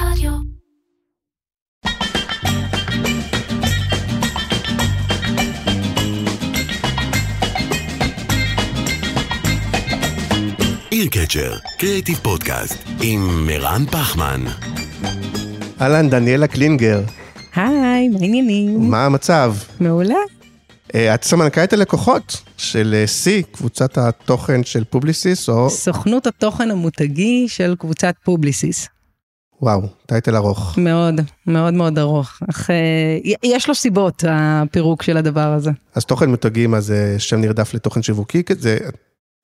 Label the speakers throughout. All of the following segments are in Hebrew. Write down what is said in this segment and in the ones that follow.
Speaker 1: רדיו.
Speaker 2: Ear Catcher, creative פודקאסט, עם מרן פחמן.
Speaker 3: אהלן, דניאלה קלינגר,
Speaker 4: היי, מה העניינים?
Speaker 3: מה המצב?
Speaker 4: מעולה.
Speaker 3: אה, את סמנכ"לית הלקוחות של אה, C, קבוצת התוכן של פובליסיס, או...
Speaker 4: סוכנות התוכן המותגי של קבוצת פובליסיס.
Speaker 3: וואו, title ארוך.
Speaker 4: מאוד, מאוד מאוד ארוך. אך אה, יש לו סיבות, הפירוק של הדבר הזה.
Speaker 3: אז תוכן מותגים, אז זה שם נרדף לתוכן שיווקי כזה?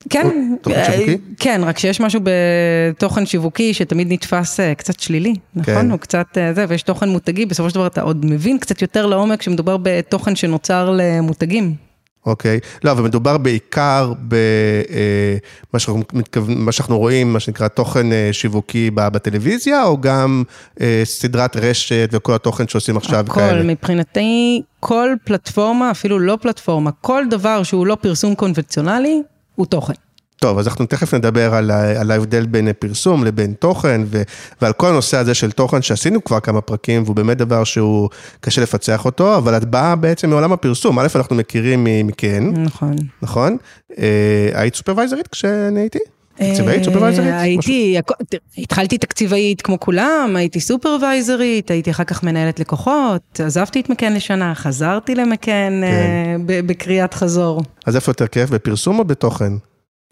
Speaker 4: כן,
Speaker 3: תוכן
Speaker 4: אה,
Speaker 3: שיווקי?
Speaker 4: כן, רק שיש משהו בתוכן שיווקי שתמיד נתפס אה, קצת שלילי, נכון?
Speaker 3: כן.
Speaker 4: הוא קצת אה, זה, ויש תוכן מותגי, בסופו של דבר אתה עוד מבין קצת יותר לעומק שמדובר בתוכן שנוצר למותגים.
Speaker 3: אוקיי. לא, אבל מדובר בעיקר במה שאנחנו, מתכוונ- מה שאנחנו רואים, מה שנקרא תוכן אה, שיווקי בטלוויזיה, או גם אה, סדרת רשת וכל התוכן שעושים עכשיו
Speaker 4: הכל,
Speaker 3: כאלה?
Speaker 4: מבחינתי, כל פלטפורמה, אפילו לא פלטפורמה, כל דבר שהוא לא פרסום קונבנציונלי, הוא תוכן.
Speaker 3: טוב, אז אנחנו תכף נדבר על, על ההבדל בין פרסום לבין תוכן, ו, ועל כל הנושא הזה של תוכן שעשינו כבר כמה פרקים, והוא באמת דבר שהוא קשה לפצח אותו, אבל את באה בעצם מעולם הפרסום. א', אנחנו מכירים מכן,
Speaker 4: נכון.
Speaker 3: נכון? אה, היית סופרוויזרית כשאני הייתי? תקציבאית, סופרוויזרית?
Speaker 4: אה, הייתי, התחלתי תקציבאית כמו כולם, הייתי סופרוויזרית, הייתי אחר כך מנהלת לקוחות, עזבתי את מקן לשנה, חזרתי למקן אה,
Speaker 3: כן.
Speaker 4: ב- בקריאת חזור.
Speaker 3: אז איפה יותר כיף, בפרסום או בתוכן?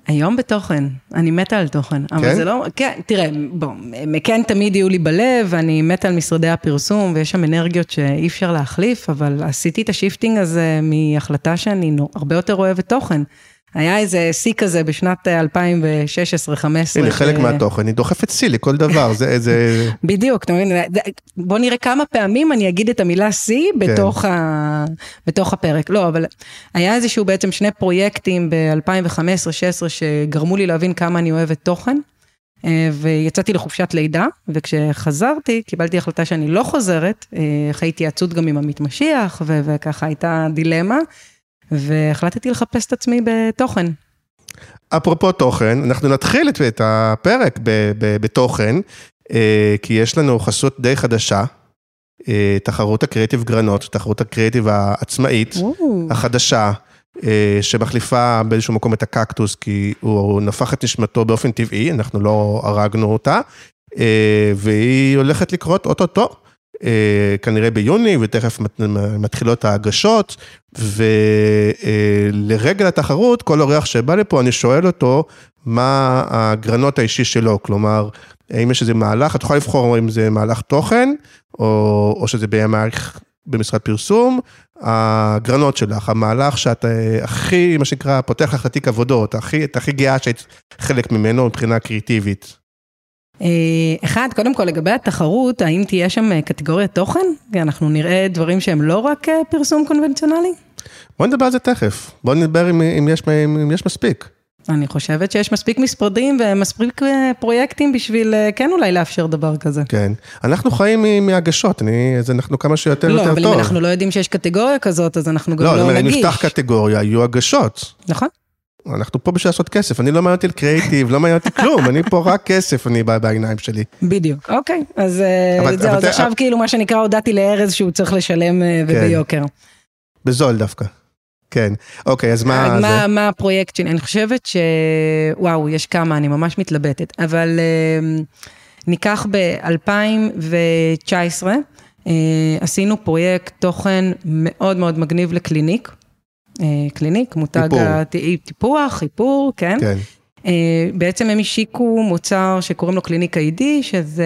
Speaker 4: היום בתוכן, אני מתה על תוכן, אבל
Speaker 3: כן?
Speaker 4: זה לא, כן, תראה, בוא, מקן תמיד יהיו לי בלב, אני מתה על משרדי הפרסום, ויש שם אנרגיות שאי אפשר להחליף, אבל עשיתי את ה shifting הזה מהחלטה שאני הרבה יותר אוהבת תוכן. היה איזה שיא כזה בשנת 2016-2015.
Speaker 3: הנה, חלק מהתוכן, אני דוחפת שיא לכל דבר, זה, זה,
Speaker 4: בדיוק, אתה מבין? בוא נראה כמה פעמים אני אגיד את המילה שיא בתוך, ה... בתוך הפרק. לא, אבל היה איזשהו בעצם שני פרויקטים ב-2015-2016 שגרמו לי להבין כמה אני אוהבת תוכן. אה, ויצאתי לחופשת לידה, וכשחזרתי קיבלתי החלטה שאני לא חוזרת, אה, אחרי התייעצות גם עם המתמשיח, ו- וככה הייתה דילמה, והחלטתי לחפש את עצמי בתוכן.
Speaker 3: אפרופו תוכן, אנחנו נתחיל את- את הפרק ב- ב- בתוכן, אה, כי יש לנו חסות די חדשה, אה, תחרות הקריאיטיב גרנות, תחרות הקריאיטיב העצמאית, החדשה, אה, שמחליפה באיזשהו מקום את הקקטוס, כי הוא נפח את נשמתו באופן טבעי, אנחנו לא הרגנו אותה, אה, והיא הולכת לקרות אוטוטו. אה, כנראה ביוני, ותכף מת- מתחילות ההגשות, ולרגל התחרות, כל אורח שבא לפה, אני שואל אותו, מה הגרנות האישי שלו, כלומר, האם יש איזה מהלך, את יכולה לבחור אם זה מהלך תוכן, או, או שזה במערכת במשרד פרסום, הגרנות שלך, המהלך שאת אה, הכי, מה שנקרא, פותח לך תיק עבודות, הכי, את הכי גאה שהיית חלק ממנו מבחינה קריאיטיבית.
Speaker 4: אה, אחד, קודם כל לגבי התחרות, האם תהיה שם אה, קטגוריית תוכן? אנחנו נראה דברים שהם לא רק אה, פרסום קונבנציונלי?
Speaker 3: בוא נדבר על זה תכף, בוא נדבר אם, אם, יש, אם, אם יש מספיק.
Speaker 4: אני חושבת שיש מספיק משרדים ומספיק פרויקטים בשביל כן אולי לאפשר דבר כזה.
Speaker 3: כן. אנחנו חיים מהגשות, אני, אז אנחנו כמה שיותר
Speaker 4: לא,
Speaker 3: יותר
Speaker 4: אבל
Speaker 3: טוב.
Speaker 4: אם אנחנו לא יודעים שיש קטגוריה כזאת, אז אנחנו גם
Speaker 3: לא,
Speaker 4: לא
Speaker 3: אומר, אם
Speaker 4: נגיש.
Speaker 3: נפתח קטגוריה, יהיו הגשות.
Speaker 4: נכון?
Speaker 3: אנחנו פה בשביל לעשות כסף, אני לא מעניין אותי לקריאיטיב, לא מעניין אותי כלום, אני פה רק כסף, אני בא בעיניים שלי.
Speaker 4: בדיוק. אוקיי, אז אה, זהו, אז עכשיו כאילו מה שנקרא הודעתי לארז שהוא צריך לשלם אה,
Speaker 3: כן.
Speaker 4: וביוקר.
Speaker 3: בזול דווקא. כן. אוקיי, אז מה
Speaker 4: אז מה,
Speaker 3: זה?
Speaker 4: מה הפרויקט שלי? אני חושבת ש... וואו, יש כמה, אני ממש מתלבטת. אבל אה, ניקח ב-2019, אה, עשינו פרויקט תוכן מאוד מאוד מגניב לקליניק. אה, קליניק, מותג טיפוח, איפור, כן.
Speaker 3: כן.
Speaker 4: אה, בעצם הם השיקו מוצר שקוראים לו קליניק איי-די, שזה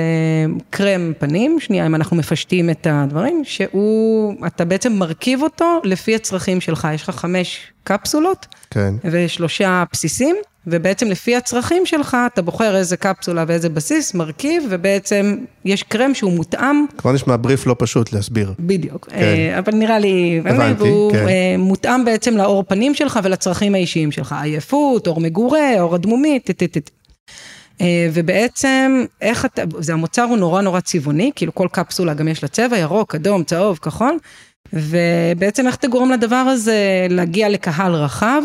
Speaker 4: קרם פנים, שנייה, אם אנחנו מפשטים את הדברים, שהוא, אתה בעצם מרכיב אותו לפי הצרכים שלך, יש לך חמש קפסולות
Speaker 3: כן.
Speaker 4: ושלושה בסיסים, ובעצם לפי הצרכים שלך, אתה בוחר איזה קפסולה ואיזה בסיס, מרכיב, ובעצם יש קרם שהוא מותאם
Speaker 3: כבר נשמע בריף לא פשוט להסביר.
Speaker 4: בדיוק,
Speaker 3: כן.
Speaker 4: אה, אבל נראה לי,
Speaker 3: הבנתי,
Speaker 4: והוא
Speaker 3: כן.
Speaker 4: אה, מותאם בעצם לאור פנים שלך ולצרכים האישיים שלך, עייפות, אור מגורה, אור אדמומי, טטטט. אה, ובעצם, איך אתה, זה המוצר הוא נורא נורא צבעוני, כאילו כל קפסולה גם יש לה צבע, ירוק, אדום, צהוב, כחול, ובעצם איך אתה גורם לדבר הזה להגיע לקהל רחב,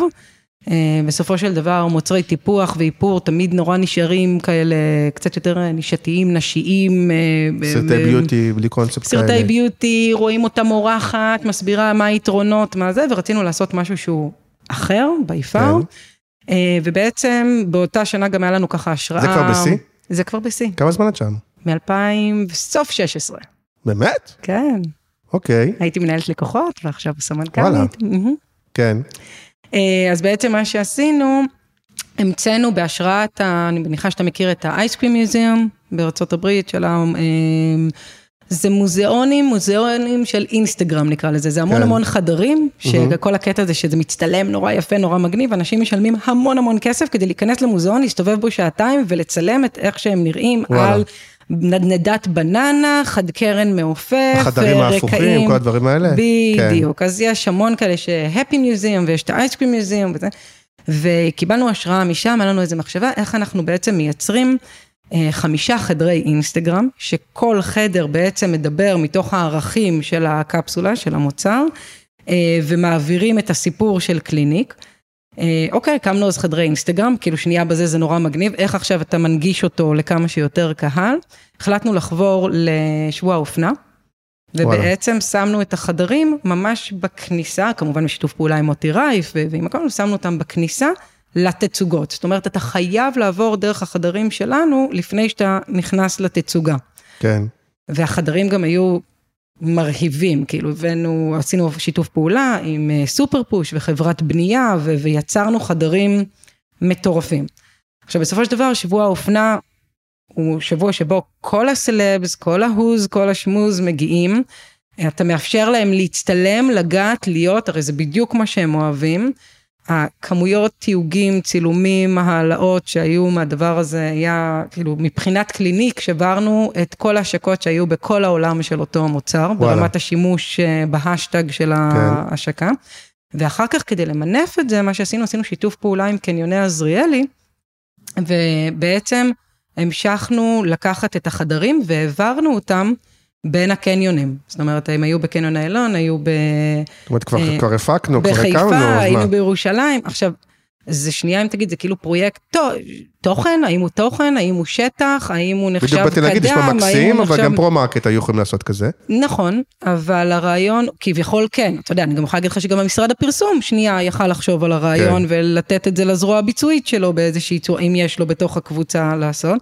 Speaker 4: בסופו של דבר מוצרי טיפוח ואיפור תמיד נורא נשארים כאלה קצת יותר נישתיים, נשיים. אה,
Speaker 3: סרטי ביוטי בלי קונספט כאלה.
Speaker 4: סרטי ביוטי, רואים אותה מורחת, מסבירה מה היתרונות, מה זה, ורצינו לעשות משהו שהוא אחר, ביפר. כן. ובעצם באותה שנה גם היה לנו ככה השראה.
Speaker 3: זה כבר בשיא?
Speaker 4: זה כבר בשיא.
Speaker 3: כמה זמן את שם?
Speaker 4: מ-2000, סוף 16.
Speaker 3: באמת?
Speaker 4: כן.
Speaker 3: אוקיי.
Speaker 4: הייתי מנהלת לקוחות ועכשיו סמנכ"לית. וואלה.
Speaker 3: כן.
Speaker 4: אה, אז בעצם מה שעשינו, המצאנו בהשראת, אני מניחה שאתה מכיר את האייסקרים מיוזיאום בארצות הברית, של ה... אה, זה מוזיאונים, מוזיאונים של אינסטגרם נקרא לזה, זה המון כן. המון חדרים, שכל הקטע הזה שזה מצטלם נורא יפה, נורא מגניב, אנשים משלמים המון המון כסף כדי להיכנס למוזיאון, להסתובב בו שעתיים ולצלם את איך שהם נראים וואלה. על נדנדת בננה, חד קרן מעופף,
Speaker 3: החדרים ההפוכים, כל הדברים האלה?
Speaker 4: בדיוק, כן. אז יש המון כאלה שהפי מיוזיאום ויש את האייסקרים מיוזיאום וזה, וקיבלנו השראה משם, היה לנו איזה מחשבה, איך אנחנו בעצם מייצרים אה, חמישה חדרי אינסטגרם, שכל חדר בעצם מדבר מתוך הערכים של הקפסולה, של המוצר, אה, ומעבירים את הסיפור של קליניק. אה, אוקיי, הקמנו אז חדרי אינסטגרם, כאילו שנייה בזה זה נורא מגניב, איך עכשיו אתה מנגיש אותו לכמה שיותר קהל. החלטנו לחבור לשבוע האופנה, ובעצם שמנו את החדרים ממש בכניסה, כמובן בשיתוף פעולה עם מוטי רייף ועם הכל, שמנו אותם בכניסה לתצוגות. זאת אומרת, אתה חייב לעבור דרך החדרים שלנו לפני שאתה נכנס לתצוגה.
Speaker 3: כן.
Speaker 4: והחדרים גם היו מרהיבים, כאילו הבאנו, עשינו שיתוף פעולה עם אה, סופר פוש וחברת בנייה ו- ויצרנו חדרים מטורפים. עכשיו בסופו של דבר שבוע האופנה הוא שבוע שבו כל הסלבס, כל ההוז, כל השמוז מגיעים, אתה מאפשר להם להצטלם, לגעת, להיות, הרי זה בדיוק מה שהם אוהבים. הכמויות תיוגים, צילומים, העלאות שהיו מהדבר הזה היה, כאילו, מבחינת קליניק, שברנו את כל ההשקות שהיו בכל העולם של אותו מוצר, וואלה. ברמת השימוש אה, בהשטג של כן. ההשקה. ואחר כך, כדי למנף את זה, מה שעשינו, עשינו שיתוף פעולה עם קניוני עזריאלי, ובעצם המשכנו לקחת את החדרים והעברנו אותם בין הקניונים. זאת אומרת, הם היו בקניון איילון, היו ב...
Speaker 3: זאת אומרת, כבר, אה, כבר הפקנו,
Speaker 4: כבר הקמנו, בחיפה, היינו בירושלים. עכשיו, זה שנייה, אם תגיד, זה כאילו פרויקט טוב, תוכן, האם הוא תוכן, האם הוא שטח, האם הוא נחשב קדם,
Speaker 3: בדיוק באתי להגיד, נשמע מקסים, אבל נחשב... גם פרו-מרקט היו יכולים לעשות כזה.
Speaker 4: נכון, אבל הרעיון, כביכול כן, אתה יודע, אני גם יכולה להגיד לך שגם המשרד הפרסום, שנייה, יכל לחשוב על הרעיון כן. ולתת את זה לזרוע הביצועית שלו באיזושהי צורה, אם יש לו בתוך הקבוצה לעשות.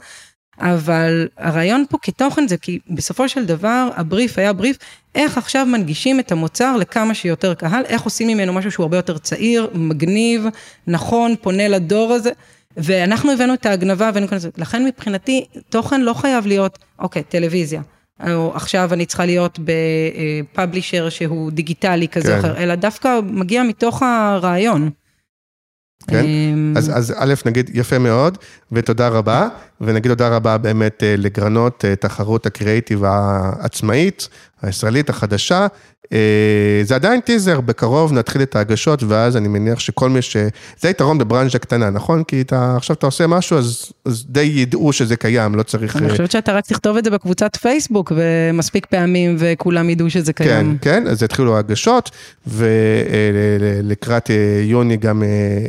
Speaker 4: אבל הרעיון פה כתוכן זה כי בסופו של דבר הבריף היה בריף איך עכשיו מנגישים את המוצר לכמה שיותר קהל, איך עושים ממנו משהו שהוא הרבה יותר צעיר, מגניב, נכון, פונה לדור הזה. ואנחנו הבאנו את ההגנבה, הבאנו כאן, לכן מבחינתי תוכן לא חייב להיות, אוקיי, טלוויזיה. או עכשיו אני צריכה להיות בפאבלישר שהוא דיגיטלי כזה כן. אחר, אלא דווקא מגיע מתוך הרעיון.
Speaker 3: כן? אמ, אז, אז א', נגיד יפה מאוד, ותודה רבה, ונגיד תודה רבה באמת אה, לגרנות אה, תחרות הקריאיטיב העצמאית, הישראלית החדשה. אה, זה עדיין טיזר, בקרוב נתחיל את ההגשות, ואז אני מניח שכל מי ש... זה היתרון בברנז'ה קטנה, נכון? כי אתה, עכשיו אתה עושה משהו, אז, אז די ידעו שזה קיים, לא צריך...
Speaker 4: אני חושבת שאתה רק תכתוב את זה בקבוצת פייסבוק, ומספיק פעמים, וכולם ידעו שזה קיים.
Speaker 3: כן, כן, אז יתחילו ההגשות, ולקראת יוני גם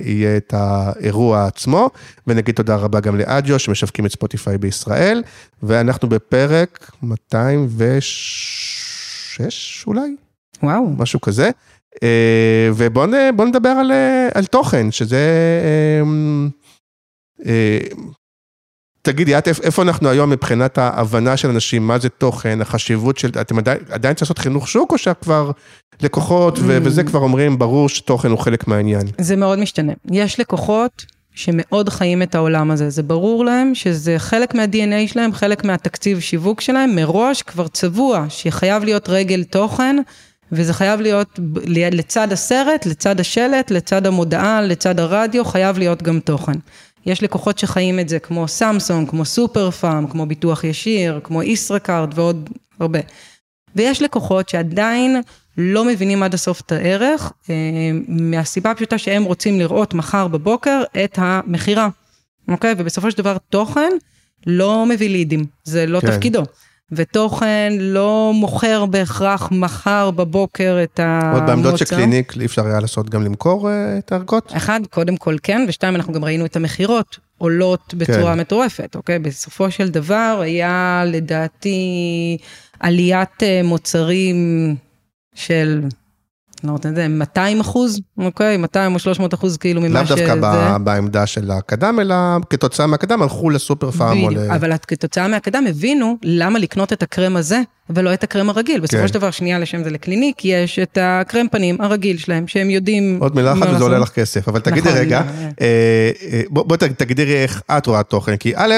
Speaker 3: יהיה את האירוע עצמו, ונגיד תודה רבה גם לאדיו, שמשווקים את ספוטיפיי בישראל, ואנחנו בפרק 206 אולי?
Speaker 4: וואו.
Speaker 3: משהו כזה. אה, ובואו נדבר על, אה, על תוכן, שזה... אה, תגידי, את איפה אנחנו היום מבחינת ההבנה של אנשים, מה זה תוכן, החשיבות של, אתם עדיין, עדיין צריך לעשות חינוך שוק, או שכבר לקוחות, mm. כבר אומרים, ברור שתוכן הוא חלק מהעניין?
Speaker 4: זה מאוד משתנה. יש לקוחות שמאוד חיים את העולם הזה. זה ברור להם שזה חלק מה-DNA שלהם, חלק מהתקציב שיווק שלהם, מראש כבר צבוע, שחייב להיות רגל תוכן, וזה חייב להיות לצד הסרט, לצד השלט, לצד המודעה, לצד הרדיו, חייב להיות גם תוכן. יש לקוחות שחיים את זה כמו סמסונג, כמו סופר פארם, כמו ביטוח ישיר, כמו ישראכרט ועוד הרבה. ויש לקוחות שעדיין לא מבינים עד הסוף את הערך, אה, מהסיבה הפשוטה שהם רוצים לראות מחר בבוקר את המכירה, אוקיי? ובסופו של דבר תוכן לא מביא לידים, זה לא כן. תפקידו. ותוכן לא מוכר בהכרח מחר בבוקר את המוצר.
Speaker 3: עוד בעמדות של קליניק אי אפשר היה לעשות גם למכור אה, את הערכות?
Speaker 4: אחד, קודם כל כן, ושתיים, אנחנו גם ראינו את המכירות עולות בצורה כן. מטורפת, אוקיי? בסופו של דבר היה לדעתי עליית אה, מוצרים של לא יודעת, 200 אחוז, אוקיי? 200 או 300 אחוז כאילו ממה
Speaker 3: שזה... לאו דווקא בעמדה של הקדם, אלא כתוצאה מהקדם הלכו לסופר פארם או ל...
Speaker 4: אבל כתוצאה מהקדם הבינו למה לקנות את הקרם הזה ולא את הקרם הרגיל. בסופו כן. של דבר, שנייה לשם זה לקליניק, יש את הקרם פנים הרגיל שלהם, שהם יודעים...
Speaker 3: עוד מילה אחת וזה עולה לך כסף, אבל תגידי נכון, רגע, אה, אה, בואי תגדירי איך את רואה תוכן, כי א',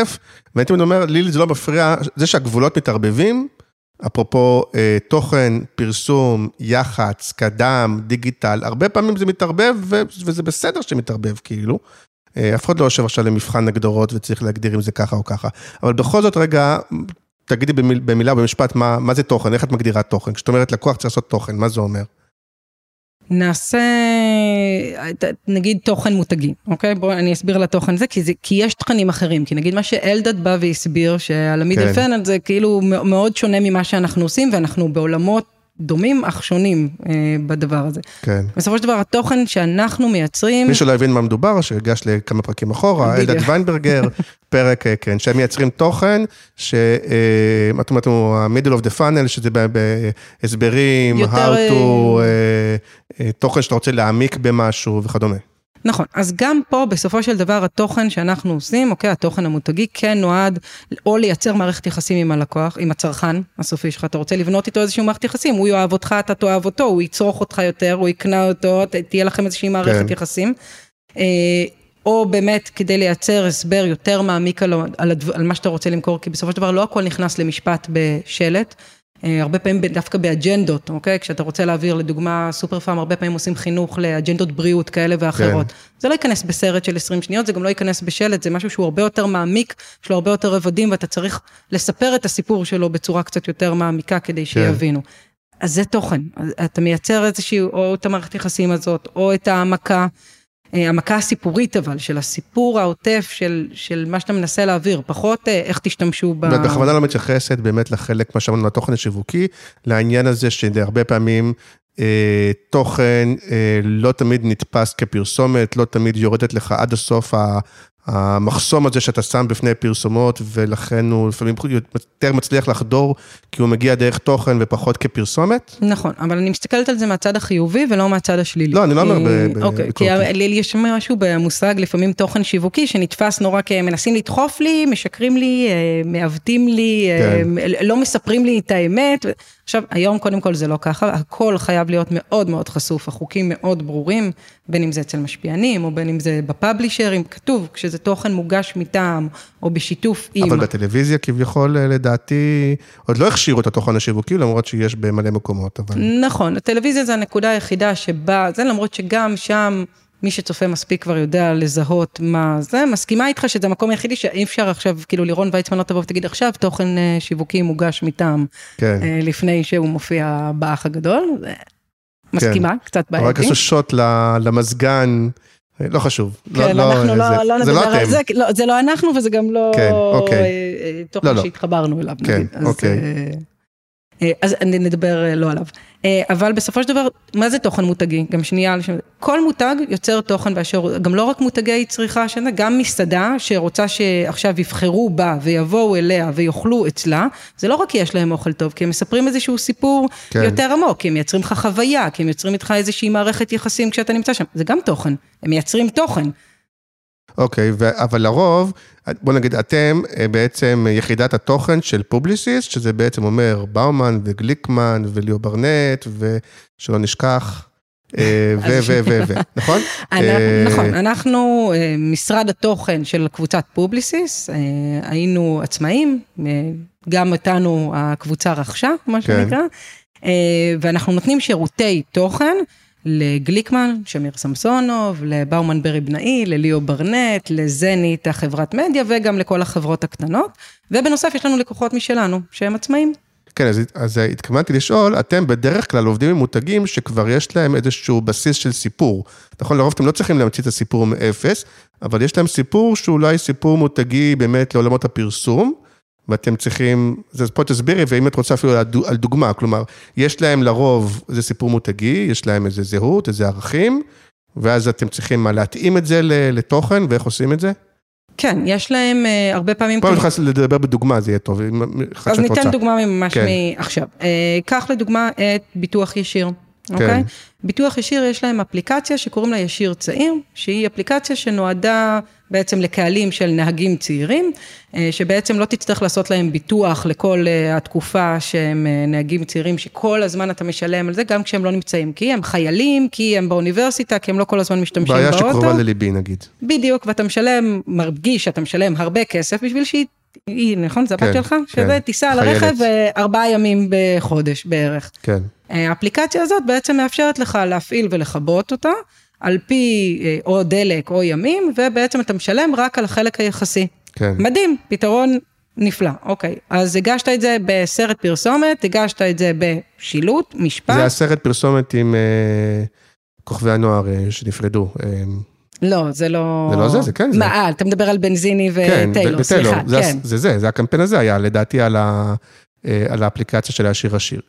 Speaker 3: ואני תמיד אומר, לי זה לא מפריע, זה שהגבולות מתערבבים, אפרופו אה, תוכן, פרסום, יח"צ, קדם, דיגיטל, הרבה פעמים זה מתערבב ו- וזה בסדר שמתערבב כאילו. אה, אף אחד לא יושב עכשיו למבחן הגדרות וצריך להגדיר אם זה ככה או ככה. אבל בכל זאת רגע, תגידי במיל, במילה או במשפט מה, מה זה תוכן, איך את מגדירה תוכן? כשאת אומרת לקוח צריך לעשות תוכן, מה זה אומר?
Speaker 4: נעשה, נגיד תוכן מותגי, אוקיי? בואו אני אסביר על התוכן הזה, כי, זה, כי יש תכנים אחרים, כי נגיד מה שאלדד בא והסביר, שעל המידל כן. פנל זה כאילו מאוד שונה ממה שאנחנו עושים, ואנחנו בעולמות דומים אך שונים אה, בדבר הזה. כן. בסופו של דבר התוכן שאנחנו מייצרים...
Speaker 3: מי שלא הבין מה מדובר, שיגש לכמה פרקים אחורה, אלדד ויינברגר, פרק, אה, כן, שהם מייצרים תוכן, שמה את אומרת, ה-middle of the funnel, שזה בהסברים, how to, אה, אה, תוכן שאתה רוצה להעמיק במשהו וכדומה.
Speaker 4: נכון, אז גם פה בסופו של דבר התוכן שאנחנו עושים, אוקיי, התוכן המותגי כן נועד או לייצר מערכת יחסים עם הלקוח, עם הצרכן הסופי שלך, אתה רוצה לבנות איתו איזשהו מערכת יחסים, הוא יאהב אותך, אתה תאהב אותו, הוא יצרוך אותך יותר, הוא יקנה אותו, תהיה לכם איזושהי מערכת כן. יחסים. אה, או באמת כדי לייצר הסבר יותר מעמיק על, על, על מה שאתה רוצה למכור, כי בסופו של דבר לא הכל נכנס למשפט בשלט. אה, הרבה פעמים דווקא באג'נדות, אוקיי? כשאתה רוצה להעביר לדוגמה סופר פארם, הרבה פעמים עושים חינוך לאג'נדות בריאות כאלה ואחרות. כן. זה לא ייכנס בסרט של 20 שניות, זה גם לא ייכנס בשלט, זה משהו שהוא הרבה יותר מעמיק, יש לו הרבה יותר רבדים, ואתה צריך לספר את הסיפור שלו בצורה קצת יותר מעמיקה כדי כן. שיבינו. כן. אז זה תוכן, אתה מייצר איזושהי, או את המערכת יחסים הזאת, או את העמקה. אה, המכה הסיפורית אבל, של הסיפור העוטף של, של מה שאתה מנסה להעביר, פחות אה, איך תשתמשו ב...
Speaker 3: ואת בכוונה לא מתייחסת באמת לחלק, מה שאמרנו, לתוכן השיווקי, לעניין הזה שהרבה פעמים אה, תוכן אה, לא תמיד נתפס כפרסומת, לא תמיד יורדת לך עד הסוף המחסום הזה שאתה שם בפני פרסומות, ולכן הוא לפעמים יותר מצליח לחדור, כי הוא מגיע דרך תוכן ופחות כפרסומת?
Speaker 4: נכון, אבל אני מסתכלת על זה מהצד החיובי ולא מהצד השלילי.
Speaker 3: לא, אני לא אומר בביקורתי.
Speaker 4: אוקיי, כי יש משהו במושג, לפעמים תוכן שיווקי, שנתפס נורא כמנסים לדחוף לי, משקרים לי, אה, מעוותים לי, אה, כן. לא מספרים לי את האמת. עכשיו, היום קודם כל זה לא ככה, הכל חייב להיות מאוד מאוד חשוף, החוקים מאוד ברורים, בין אם זה אצל משפיענים, או בין אם זה בפאבלישרים, כתוב, כשזה תוכן מוגש מטעם, או בשיתוף עם...
Speaker 3: אבל בטלוויזיה כביכול, אה, לדעתי, עוד לא הכשירו את התוכן השיווקי, למרות שיש במלא מקומות, אבל...
Speaker 4: נכון, הטלוויזיה זה הנקודה היחידה שבה, זה למרות שגם שם... מי שצופה מספיק כבר יודע לזהות מה זה, מסכימה איתך שזה המקום היחידי שאי אפשר עכשיו, כאילו לירון ויצמן לא תבוא ותגיד עכשיו תוכן אה, שיווקי מוגש מטעם, כן. אה, לפני שהוא מופיע באח הגדול, מסכימה, כן. קצת בעייתי.
Speaker 3: רק עשו שוט למזגן. אה, לא חשוב.
Speaker 4: כן, לא, לא אנחנו לא, לא, לא נדבר לא על זה, לא, זה לא אנחנו וזה גם לא כן, אוקיי. תוכן לא, לא. שהתחברנו אליו.
Speaker 3: כן, נגיד. אוקיי.
Speaker 4: אז, אה, אז נדבר אה, לא עליו. אה, אבל בסופו של דבר, מה זה תוכן מותגי? גם שנייה, כל מותג יוצר תוכן באשר, גם לא רק מותגי צריכה, שנה, גם מסעדה שרוצה שעכשיו יבחרו בה ויבואו אליה ויאכלו אצלה, זה לא רק כי יש להם אוכל טוב, כי הם מספרים איזשהו סיפור כן. יותר עמוק, כי הם מייצרים לך חוויה, כי הם מייצרים איתך איזושהי מערכת יחסים כשאתה נמצא שם, זה גם תוכן, הם מייצרים תוכן.
Speaker 3: אוקיי, ו- אבל לרוב, בוא נגיד, אתם אה, בעצם יחידת התוכן של פובליסיס, שזה בעצם אומר באומן וגליקמן וליאו ברנט, ושלא נשכח. אה, ו, ו, ו, ו, נכון?
Speaker 4: אה, נכון, אנחנו משרד התוכן של קבוצת פובליסיס, היינו עצמאים, גם אותנו הקבוצה רכשה, מה כן. שנקרא, ואנחנו נותנים שירותי תוכן. לגליקמן, שמיר סמסונוב, לבאומן ברי בנאי, לליאו ברנט, לזנית החברת מדיה וגם לכל החברות הקטנות. ובנוסף יש לנו לקוחות משלנו, שהם עצמאים.
Speaker 3: כן, אז, אז התכוונתי לשאול, אתם בדרך כלל עובדים עם מותגים שכבר יש להם איזשהו בסיס של סיפור. נכון, לרוב אתם לא צריכים להמציא את הסיפור מאפס, אבל יש להם סיפור שאולי סיפור מותגי באמת לעולמות הפרסום, ואתם צריכים, אז פה תסבירי, ואם את רוצה אפילו על דוגמה, כלומר, יש להם לרוב איזה סיפור מותגי, יש להם איזה זהות, איזה ערכים, ואז אתם צריכים מה, להתאים את זה לתוכן, ואיך עושים את זה?
Speaker 4: כן, יש להם uh, הרבה פעמים...
Speaker 3: פה אני נכנס לדבר בדוגמה, זה יהיה טוב,
Speaker 4: אז ניתן רוצה. דוגמה ממש כן. מעכשיו. Uh, קח לדוגמה את ביטוח ישיר. אוקיי? כן. Okay? ביטוח ישיר יש להם אפליקציה שקוראים לה ישיר צעיר, שהיא אפליקציה שנועדה בעצם לקהלים של נהגים צעירים, אה, שבעצם לא תצטרך לעשות להם ביטוח לכל אה, התקופה שהם אה, נהגים צעירים, שכל הזמן אתה משלם על זה, גם כשהם לא נמצאים, כי הם חיילים, כי הם באוניברסיטה, כי הם לא כל הזמן משתמשים
Speaker 3: בעיה
Speaker 4: באוטו.
Speaker 3: בעיה שקרובה לליבי נגיד.
Speaker 4: בדיוק, ואתה משלם, מרגיש שאתה משלם הרבה כסף בשביל שהיא... היא, נכון? זה הבת כן, שלך? כן. שזה טיסה על הרכב ארבעה ימים בחודש בערך.
Speaker 3: כן.
Speaker 4: האפליקציה הזאת בעצם מאפשרת לך להפעיל ולכבות אותה, על פי אה, או דלק או ימים, ובעצם אתה משלם רק על החלק היחסי.
Speaker 3: כן.
Speaker 4: מדהים, פתרון נפלא, אוקיי. אז הגשת את זה בסרט פרסומת, הגשת את זה בשילוט, משפט.
Speaker 3: זה הסרט פרסומת עם אה, כוכבי הנוער אה, שנפרדו. אה,
Speaker 4: לא, זה לא...
Speaker 3: זה לא זה, זה כן זה.
Speaker 4: מה, אה, אתה מדבר על בנזיני כן, וטיילור, סליחה,
Speaker 3: זה, כן. זה זה, זה הקמפיין הזה היה, לדעתי, על, ה, אה, על האפליקציה של השיר השיר.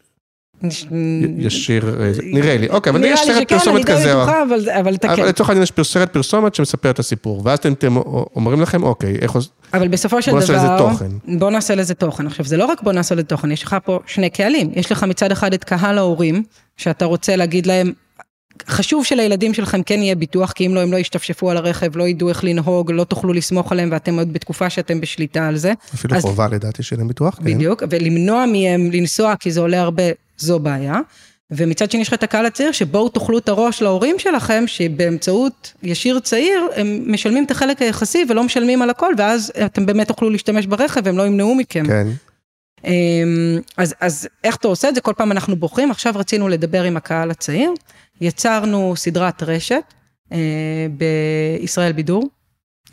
Speaker 3: ישיר, נראה לי, אוקיי, אבל יש סרט פרסומת כזה. נראה לי
Speaker 4: שכן, אני די בטוחה, אבל. אבל
Speaker 3: לצורך העניין יש סרט פרסומת שמספר את הסיפור, ואז אתם אומרים לכם, אוקיי, איך...
Speaker 4: אבל בסופו של דבר, בוא נעשה לזה תוכן. בוא נעשה לזה תוכן. עכשיו, זה לא רק בוא נעשה לזה תוכן, יש לך פה שני קהלים. יש לך מצד אחד את קהל ההורים, שאתה רוצה להגיד להם, חשוב שלילדים שלכם כן יהיה ביטוח, כי אם לא, הם לא ישתפשפו על הרכב, לא ידעו איך לנהוג, לא תוכלו לסמוך עליהם, ואתם עוד בתקופה שאתם בשליטה על זה.
Speaker 3: אפילו אז, חובה לדעתי שיהיה להם ביטוח,
Speaker 4: כן. בדיוק, ולמנוע מהם לנסוע, כי זה עולה הרבה, זו בעיה. ומצד שני יש לך את הקהל הצעיר, שבואו תאכלו את הראש להורים שלכם, שבאמצעות ישיר צעיר, הם משלמים את החלק היחסי ולא משלמים על הכל, ואז אתם באמת תוכלו להשתמש ברכב, והם לא ימנעו מכם.
Speaker 3: כן.
Speaker 4: אמ, אז, אז איך אתה עושה את זה? כל פעם אנחנו בוחרים, עכשיו רצינו לדבר עם הקהל הצעיר. יצרנו סדרת רשת אה, בישראל בידור,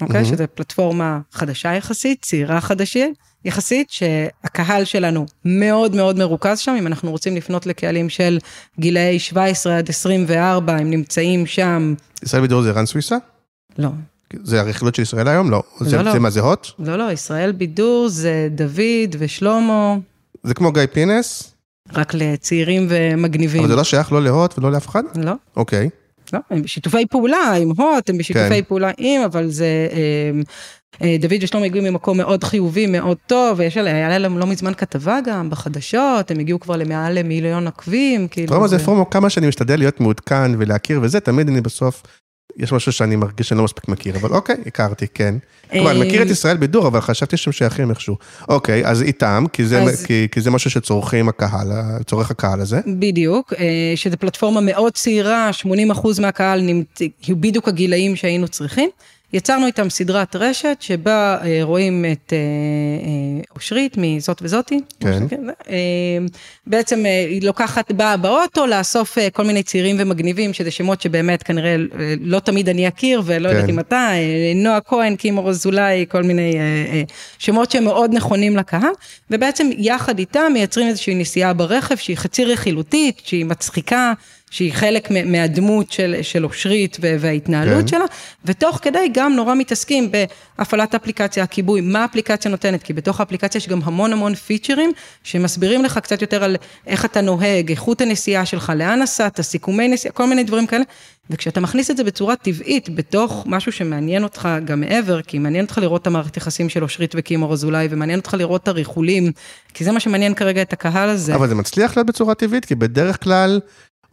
Speaker 4: אוקיי? Mm-hmm. שזו פלטפורמה חדשה יחסית, צעירה חדשה יחסית, שהקהל שלנו מאוד מאוד מרוכז שם, אם אנחנו רוצים לפנות לקהלים של גילאי 17 עד 24, הם נמצאים שם.
Speaker 3: ישראל בידור זה רן סוויסה?
Speaker 4: לא.
Speaker 3: זה הרכילות של ישראל היום? לא. לא, זה, לא. זה מה, זה הוט?
Speaker 4: לא, לא, ישראל בידור זה דוד ושלמה.
Speaker 3: זה כמו גיא פינס?
Speaker 4: רק לצעירים ומגניבים.
Speaker 3: אבל זה לא שייך לא להוט ולא לאף אחד?
Speaker 4: לא.
Speaker 3: אוקיי.
Speaker 4: לא, הם בשיתופי פעולה עם הוט, הם בשיתופי כן. פעולה עם, אבל זה... אמ, אה, דוד ושלום הגיעו ממקום מאוד חיובי, מאוד טוב, ויש עליה, היה להם לא מזמן כתבה גם בחדשות, הם הגיעו כבר למעל למיליון עקבים, כאילו...
Speaker 3: מה זה פורמו, כמה שאני משתדל להיות מעודכן ולהכיר וזה, תמיד אני בסוף יש משהו שאני מרגיש שאני לא מספיק מכיר, אבל אוקיי, הכרתי, כן. כלומר, אני מכיר את ישראל בידור, אבל חשבתי שהם שייכים איכשהו. אוקיי, אז איתם, כי זה, אז... כי, כי זה משהו שצורכים הקהל, צורך הקהל הזה.
Speaker 4: בדיוק, אה, שזו פלטפורמה מאוד צעירה, 80% מהקהל נמצא, בדיוק הגילאים שהיינו צריכים. יצרנו איתם סדרת רשת שבה אה, רואים את אה, אה, אושרית מזאת וזאתי.
Speaker 3: כן.
Speaker 4: בעצם היא לוקחת, באה באוטו לאסוף כל מיני צעירים ומגניבים, שזה שמות שבאמת כנראה לא תמיד אני אכיר, ולא כן. יודעת אם אתה, נועה כהן, קימור אזולאי, כל מיני שמות שהם מאוד נכונים לקהל, ובעצם יחד איתם מייצרים איזושהי נסיעה ברכב שהיא חצי רכילותית, שהיא מצחיקה. שהיא חלק מהדמות של, של אושרית וההתנהלות כן. שלה, ותוך כדי גם נורא מתעסקים בהפעלת אפליקציה, הכיבוי, מה האפליקציה נותנת, כי בתוך האפליקציה יש גם המון המון פיצ'רים, שמסבירים לך קצת יותר על איך אתה נוהג, איכות הנסיעה שלך, לאן נסעת, סיכומי נסיעה, כל מיני דברים כאלה. וכשאתה מכניס את זה בצורה טבעית, בתוך משהו שמעניין אותך גם מעבר, כי מעניין אותך לראות את המערכת יחסים של אושרית וקימור אזולאי, ומעניין אותך לראות את הריחולים, כי זה מה שמעניין כרגע את הקהל הזה.
Speaker 3: אבל זה מצליח להיות בצורה טבעית, כי בדרך כלל...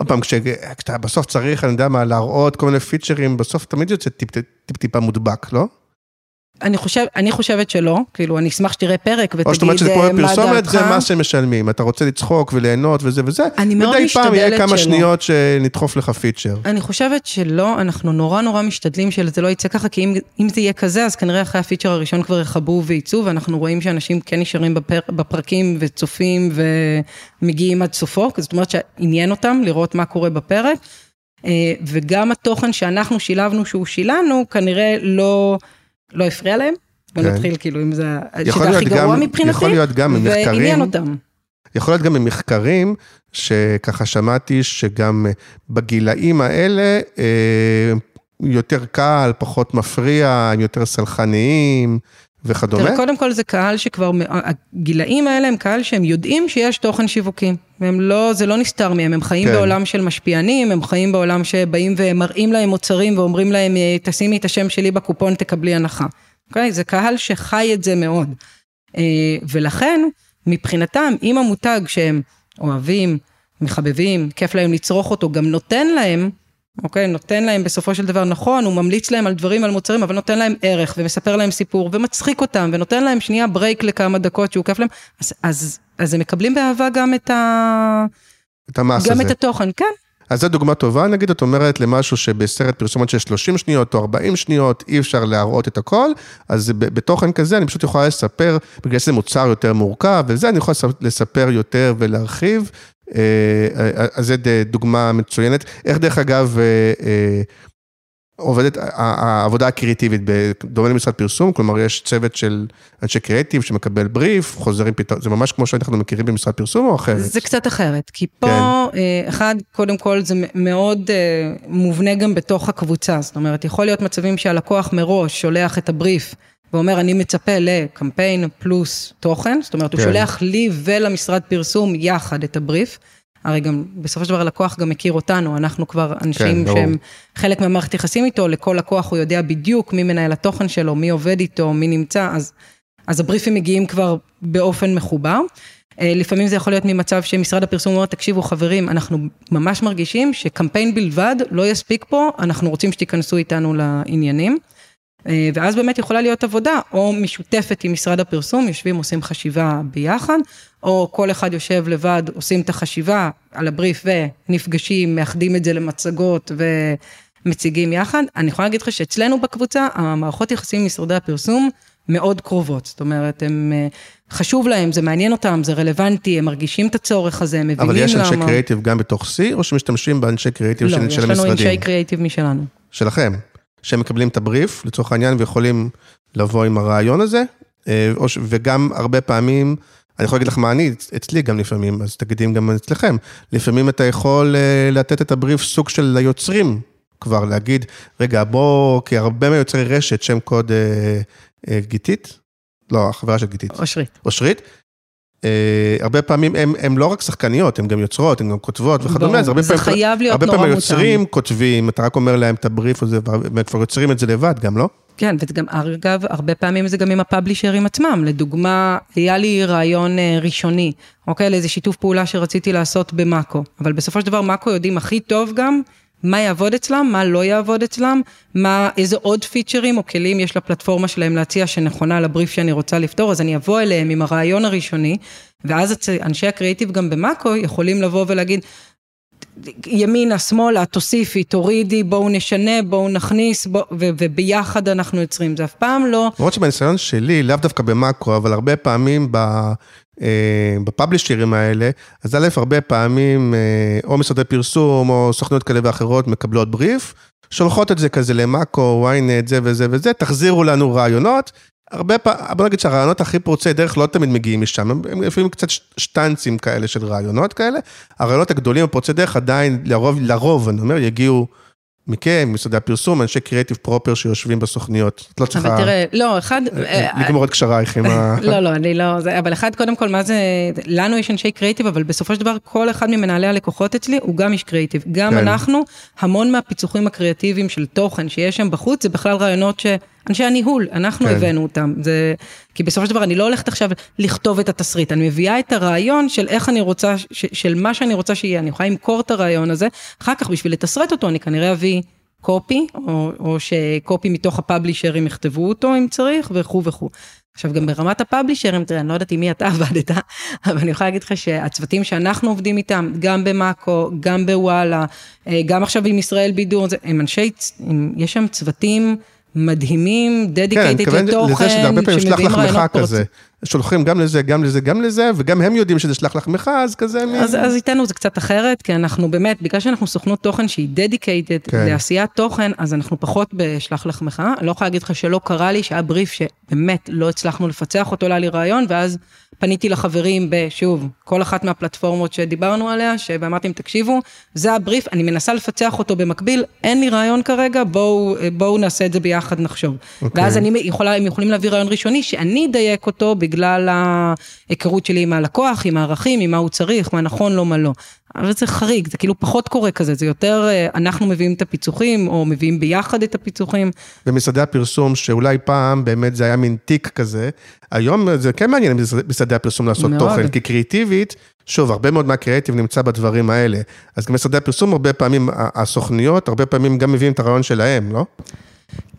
Speaker 3: עוד פעם, כשאתה בסוף צריך, אני יודע מה, להראות כל מיני פיצ'רים, בסוף תמיד יוצא טיפ-טיפה מודבק, לא?
Speaker 4: אני, חושב, אני חושבת שלא, כאילו, אני אשמח שתראה פרק ותגיד מה דעתך.
Speaker 3: או זאת אומרת שזה פה בפרסומת, זה מה שהם משלמים, אתה רוצה לצחוק וליהנות וזה וזה.
Speaker 4: אני מאוד משתדלת שלא.
Speaker 3: מדי פעם יהיה כמה שלא. שניות שנדחוף לך פיצ'ר.
Speaker 4: אני חושבת שלא, אנחנו נורא נורא משתדלים שזה לא יצא ככה, כי אם, אם זה יהיה כזה, אז כנראה אחרי הפיצ'ר הראשון כבר יכבו וייצאו, ואנחנו רואים שאנשים כן נשארים בפר, בפרקים וצופים ומגיעים עד סופו, זאת אומרת שעניין אותם לראות מה קורה בפרק. אה, וגם התוכן שאנחנו שילבנו שהוא שילנו, כנראה לא... לא הפריע להם. בוא כן. נתחיל כאילו אם זה, שזה הכי גרוע מבחינתי,
Speaker 3: יכול להיות גם ממחקרים,
Speaker 4: ועניין אותם.
Speaker 3: יכול להיות גם ממחקרים, שככה שמעתי שגם בגילאים האלה, אה, יותר קל, פחות מפריע, הם יותר סלחניים, וכדומה?
Speaker 4: תראה, קודם כל זה קהל שכבר, הגילאים האלה הם קהל שהם יודעים שיש תוכן שיווקי. והם לא, זה לא נסתר מהם, הם חיים כן. בעולם של משפיענים, הם חיים בעולם שבאים ומראים להם מוצרים ואומרים להם, תשימי את השם שלי בקופון, תקבלי הנחה. אוקיי? זה קהל שחי את זה מאוד. אה, ולכן, מבחינתם, אם המותג שהם אוהבים, מחבבים, כיף להם לצרוך אותו, גם נותן להם, אוקיי? נותן להם בסופו של דבר נכון, הוא ממליץ להם על דברים, על מוצרים, אבל נותן להם ערך, ומספר להם סיפור, ומצחיק אותם, ונותן להם שנייה ברייק לכמה דקות שהוא כיף להם, אז, אז, אז הם מקבלים באהבה גם את ה...
Speaker 3: את המס
Speaker 4: גם
Speaker 3: הזה.
Speaker 4: גם את התוכן, כן.
Speaker 3: אז זו דוגמה טובה, נגיד, את אומרת למשהו שבסרט פרסומת של 30 שניות או 40 שניות, אי אפשר להראות את הכל, אז בתוכן כזה אני פשוט יכולה לספר, בגלל שזה מוצר יותר מורכב, וזה אני יכול לספר יותר ולהרחיב, אז זו דוגמה מצוינת. איך דרך אגב, אה, עובדת העבודה הקריאטיבית בדומה למשרד פרסום, כלומר יש צוות של אנשי קריאטיב שמקבל בריף, חוזרים פתאום, זה ממש כמו שאנחנו מכירים במשרד פרסום או אחרת?
Speaker 4: זה קצת אחרת, כי פה, כן. אחד, קודם כל זה מאוד מובנה גם בתוך הקבוצה, זאת אומרת, יכול להיות מצבים שהלקוח מראש שולח את הבריף. ואומר, אני מצפה לקמפיין פלוס תוכן, זאת אומרת, כן. הוא שולח לי ולמשרד פרסום יחד את הבריף. הרי גם בסופו של דבר הלקוח גם מכיר אותנו, אנחנו כבר אנשים כן, שהם חלק מהמערכת יחסים איתו, לכל לקוח הוא יודע בדיוק מי מנהל התוכן שלו, מי עובד איתו, מי נמצא, אז, אז הבריפים מגיעים כבר באופן מחובר. אה, לפעמים זה יכול להיות ממצב שמשרד הפרסום אומר, תקשיבו חברים, אנחנו ממש מרגישים שקמפיין בלבד לא יספיק פה, אנחנו רוצים שתיכנסו איתנו לעניינים. אה, ואז באמת יכולה להיות עבודה, או משותפת עם משרד הפרסום, יושבים, עושים חשיבה ביחד, או כל אחד יושב לבד, עושים את החשיבה על הבריף ונפגשים, מאחדים את זה למצגות ומציגים יחד. אני יכולה להגיד לך שאצלנו בקבוצה, המערכות יחסים עם משרדי הפרסום מאוד קרובות. זאת אומרת, הם, אה, חשוב להם, זה מעניין אותם, זה רלוונטי, הם מרגישים את הצורך הזה, הם מבינים למה.
Speaker 3: אבל יש אנשי קריאיטיב גם בתוך C, או שמשתמשים באנשי קריאיטיב
Speaker 4: לא,
Speaker 3: של המשרדים?
Speaker 4: לא, יש לנו אנשי קריאיטיב משלנו.
Speaker 3: שלכם? שהם מקבלים את הבריף, לצורך העניין, ויכולים לבוא עם הרעיון הזה, אה, וגם הרבה פעמים, אני יכול להגיד לך מה אני, אצלי גם לפעמים, אז תגידי גם אצלכם, לפעמים אתה יכול אה, לתת את הבריף סוג של היוצרים, כבר להגיד, רגע, בוא, כי הרבה מיוצרי רשת, שם קוד אה, אה, גיתית, לא, החברה של גיתית.
Speaker 4: אושרית.
Speaker 3: אושרית. אה, הרבה פעמים הן לא רק שחקניות, הן גם יוצרות, הן גם כותבות וכדומה, אז הרבה
Speaker 4: פעמים... זה חייב להיות
Speaker 3: נורא מותאם. הרבה פעמים היוצרים כותבים, אתה רק אומר להם את הבריף הזה, והם כבר יוצרים את זה לבד, גם לא?
Speaker 4: כן, וגם, אגב, הרבה פעמים זה גם עם הפאבלישרים עצמם. לדוגמה, היה לי רעיון אה, ראשוני, אוקיי? לאיזה שיתוף פעולה שרציתי לעשות במאקו. אבל בסופו של דבר, מאקו יודעים הכי טוב גם מה יעבוד אצלם, מה לא יעבוד אצלם, מה, איזה עוד פיצ'רים או כלים יש לפלטפורמה שלהם להציע שנכונה לבריף שאני רוצה לפתור, אז אני אבוא אליהם עם הרעיון הראשוני, ואז אנשי הקריאיטיב גם במאקו יכולים לבוא ולהגיד, ימינה, שמאלה, תוסיפי, תורידי, בואו נשנה, בואו נכניס, בוא, ו, וביחד אנחנו יוצרים, זה אף פעם לא...
Speaker 3: למרות שבניסיון שלי, לאו דווקא במאקו, אבל הרבה פעמים ב... אה, בפאבלישרים האלה, אז א', הרבה פעמים אה, או משרדי פרסום או סוכנויות כאלה ואחרות מקבלות בריף, שולחות את זה כזה למאקו, ynet, זה וזה וזה, תחזירו לנו רעיונות. הרבה פעמים, בוא נגיד שהרעיונות הכי פורצי דרך לא תמיד מגיעים משם, הם לפעמים קצת שטנצים כאלה של רעיונות כאלה. הרעיונות הגדולים הפורצי דרך עדיין, לרוב, לרוב, אני אומר, יגיעו מכם, משרדי הפרסום, אנשי קריאטיב פרופר שיושבים בסוכניות. את לא צריכה...
Speaker 4: אבל תראה, לא, אחד...
Speaker 3: אה, לגמור את קשרייך עם ה...
Speaker 4: לא, לא, אני לא... אבל אחד, קודם כל, מה זה... לנו יש אנשי קריאטיב, אבל בסופו של דבר, כל אחד ממנהלי הלקוחות אצלי הוא גם איש קריאטיב. גם כן. אנחנו, המון מהפיצוחים הקריאטיביים של תוכן שיש שם בחוץ, זה בכלל רעיונות ש... אנשי הניהול, אנחנו כן. הבאנו אותם. זה... כי בסופו של דבר אני לא הולכת עכשיו לכתוב את התסריט, אני מביאה את הרעיון של איך אני רוצה, ש... של מה שאני רוצה שיהיה, אני יכולה למכור את הרעיון הזה, אחר כך בשביל לתסרט אותו אני כנראה אביא קופי, או, או שקופי מתוך הפאבלישרים יכתבו אותו אם צריך, וכו' וכו'. עכשיו גם ברמת ה publisher ים, תראה, אני לא יודעת עם מי אתה עבדת, אבל אני יכולה להגיד לך שהצוותים שאנחנו עובדים איתם, גם במאקו, גם בוואלה, אה, גם עכשיו עם ישראל בידור, הם אנשי, יש שם צוותים מדהימים, dedicated
Speaker 3: כן, לתוכן, שמביאים רעיונות פורצים. שולחים גם לזה, גם לזה, גם לזה, וגם הם יודעים שזה שלח לחמך, אז כזה...
Speaker 4: אז, מ... אז איתנו זה קצת אחרת, כי אנחנו באמת, בגלל שאנחנו סוכנות תוכן שהיא dedicated כן. לעשיית תוכן, אז אנחנו פחות בשלח לחמך. אני לא יכולה להגיד לך שלא קרה לי שהיה בריף שבאמת לא הצלחנו לפצח אותו, עלה לי רעיון, ואז פניתי לחברים בשוב, כל אחת מהפלטפורמות שדיברנו עליה, ואמרתי להם, תקשיבו, זה הבריף, אני מנסה לפצח אותו במקביל, אין לי רעיון כרגע, בואו, בואו נעשה את זה ביחד, נחשוב. Okay.
Speaker 3: אוקיי.
Speaker 4: ואז אני יכולה, הם יכולים להביא רעיון ראשוני, שאני אדייק אותו בגלל ההיכרות שלי עם הלקוח, עם הערכים, עם מה הוא צריך, מה נכון לו, מה לא. אבל זה חריג, זה כאילו פחות קורה כזה, זה יותר אה, אנחנו מביאים את הפיצוחים, או מביאים ביחד את הפיצוחים.
Speaker 3: במשרדי הפרסום, שאולי פעם באמת זה היה מין תיק כזה, היום זה כן מעניין במשרדי הפרסום לעשות
Speaker 4: מאוד.
Speaker 3: תוכן, כי קריאיטיבית, שוב, הרבה מאוד מהקריאיטיב נמצא בדברים האלה. אז גם משרדי הפרסום, הרבה פעמים, הסוכניות, הרבה פעמים גם מביאים את הרעיון שלהם, לא?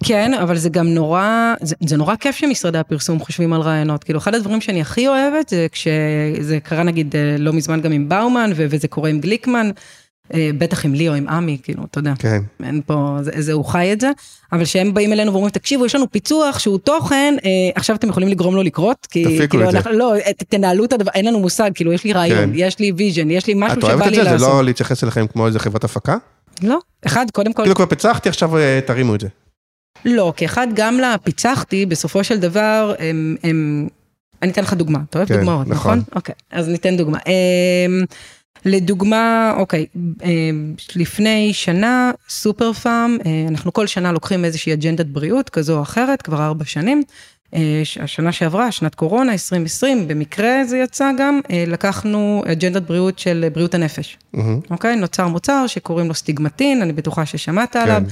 Speaker 4: כן, אבל זה גם נורא, זה, זה נורא כיף שמשרדי הפרסום חושבים על רעיונות. כאילו, אחד הדברים שאני הכי אוהבת זה כשזה קרה נגיד אה, לא מזמן גם עם באומן, ו- וזה קורה עם גליקמן, בטח עם לי או עם עמי, כאילו, אתה יודע.
Speaker 3: כן.
Speaker 4: אין פה, זה, זה, הוא חי את זה, אבל שהם באים אלינו ואומרים, תקשיבו, יש לנו פיצוח שהוא תוכן, אה, עכשיו אתם יכולים לגרום לו לקרות, כי
Speaker 3: תפיקו
Speaker 4: כאילו,
Speaker 3: את זה.
Speaker 4: אנחנו, לא, ת- תנהלו את הדבר, אין לנו מושג, כאילו, יש לי רעיון,
Speaker 3: כן.
Speaker 4: יש לי vision, יש לי משהו
Speaker 3: את
Speaker 4: שבא
Speaker 3: אוהבת
Speaker 4: לי
Speaker 3: את זה?
Speaker 4: לעשות.
Speaker 3: זה לא להתייחס אליכם כמו איזה חברת הפקה?
Speaker 4: לא, אחד, קודם כל,
Speaker 3: כאילו כבר פיצחתי, עכשיו אה, תרימו את זה.
Speaker 4: לא, כי אחד, גם לפיצחתי, בסופו של דבר, הם, הם... אני אתן לך דוגמה, אתה אוהב
Speaker 3: כן,
Speaker 4: דוגמאות,
Speaker 3: נכון.
Speaker 4: נכון? אוקיי, אז ניתן דוגמה. לדוגמה, אוקיי, אמ, לפני שנה, סופר פארם, אה, אנחנו כל שנה לוקחים איזושהי אג'נדת בריאות כזו או אחרת, כבר ארבע שנים. אה, השנה שעברה, שנת קורונה, 2020, במקרה זה יצא גם, אה, לקחנו אג'נדת בריאות של בריאות הנפש.
Speaker 3: מהמם.
Speaker 4: אוקיי? נוצר מוצר שקוראים לו סטיגמטין, אני בטוחה ששמעת עליו.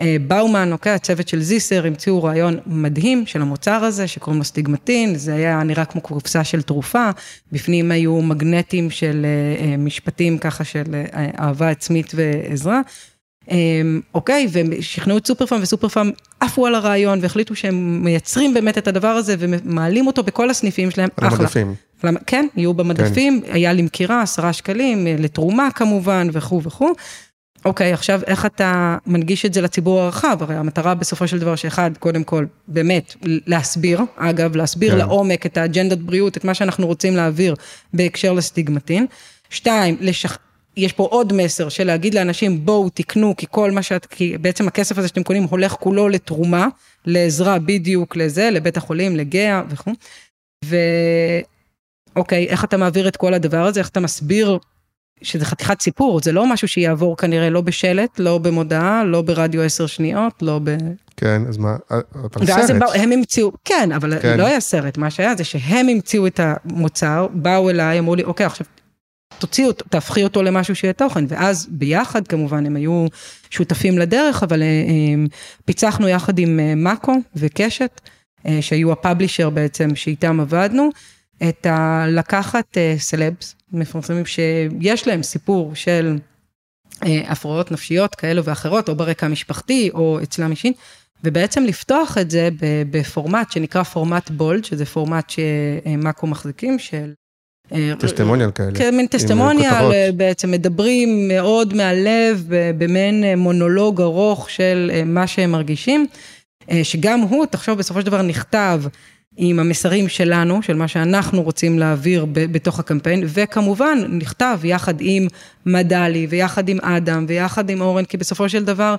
Speaker 4: אה, באומן, אוקיי, הצוות של זיסר, המציאו רעיון מדהים של המוצר הזה, שקוראים לו סטיגמטין, זה היה נראה כמו קופסה של תרופה, בפנים היו מגנטים של אה, אה, משפטים ככה של אה, אהבה עצמית ועזרה. אה, אוקיי, והם שכנעו את סופר פארם, וסופר פארם עפו על הרעיון, והחליטו שהם מייצרים באמת את הדבר הזה, ומעלים אותו בכל הסניפים שלהם,
Speaker 3: על
Speaker 4: אחלה.
Speaker 3: המדפים.
Speaker 4: למה- כן, יהיו במדפים, היה למכירה, עשרה שקלים, אה, לתרומה כמובן, וכו' וכו'. אוקיי, עכשיו איך אתה מנגיש את זה לציבור הרחב? הרי המטרה בסופו של דבר שאחד, קודם כל, באמת, להסביר, אגב, להסביר
Speaker 3: כן.
Speaker 4: לעומק את האג'נדת בריאות, את מה שאנחנו רוצים להעביר בהקשר לסטיגמטין. שתיים, לשכ... יש פה עוד מסר של להגיד לאנשים בואו תקנו כי כל מה שאת, כי בעצם הכסף הזה שאתם קונים הולך כולו לתרומה, לעזרה בדיוק לזה, לבית החולים, לגאה וכו'. ואוקיי, איך אתה מעביר את כל הדבר הזה, איך אתה מסביר שזה חתיכת סיפור, זה לא משהו שיעבור כנראה לא בשלט, לא במודעה, לא ברדיו עשר שניות, לא ב...
Speaker 3: כן, אז מה, אה, אבל
Speaker 4: ואז הם,
Speaker 3: סרט.
Speaker 4: באו, הם המציאו, כן, אבל.
Speaker 3: כן.
Speaker 4: לא היה סרט, מה שהיה זה שהם המציאו את המוצר, באו אליי, אמרו לי, אוקיי, עכשיו תוציאו אותו, תהפכי אותו למשהו שיהיה תוכן, ואז ביחד כמובן הם היו שותפים לדרך, אבל אה, אה, פיצחנו יחד עם אה, מאקו וקשת, שהיו הפאבלישר בעצם שאיתם עבדנו, את ה... לקחת אה, סלבס, מפרסמים שיש להם סיפור של הפרעות נפשיות כאלו ואחרות, או ברקע המשפחתי, או אצלם אישית, ובעצם לפתוח את זה בפורמט שנקרא פורמט בולד, שזה פורמט שמאקו מחזיקים, של... אה,
Speaker 3: טסטימוניאל כאלה.
Speaker 4: כן, מין
Speaker 3: עם
Speaker 4: טסטימוניאל,
Speaker 3: כותרות.
Speaker 4: אה, בעצם מדברים מאוד מהלב, במעין אה, מונולוג ארוך של אה, מה שהם מרגישים, אה, שגם הוא, תחשוב, בסופו של דבר נכתב עם המסרים שלנו, של מה שאנחנו רוצים להעביר בתוך הקמפיין, וכמובן נכתב יחד עם מדלי, ויחד עם אדם, ויחד עם אורן, כי בסופו של דבר, אה,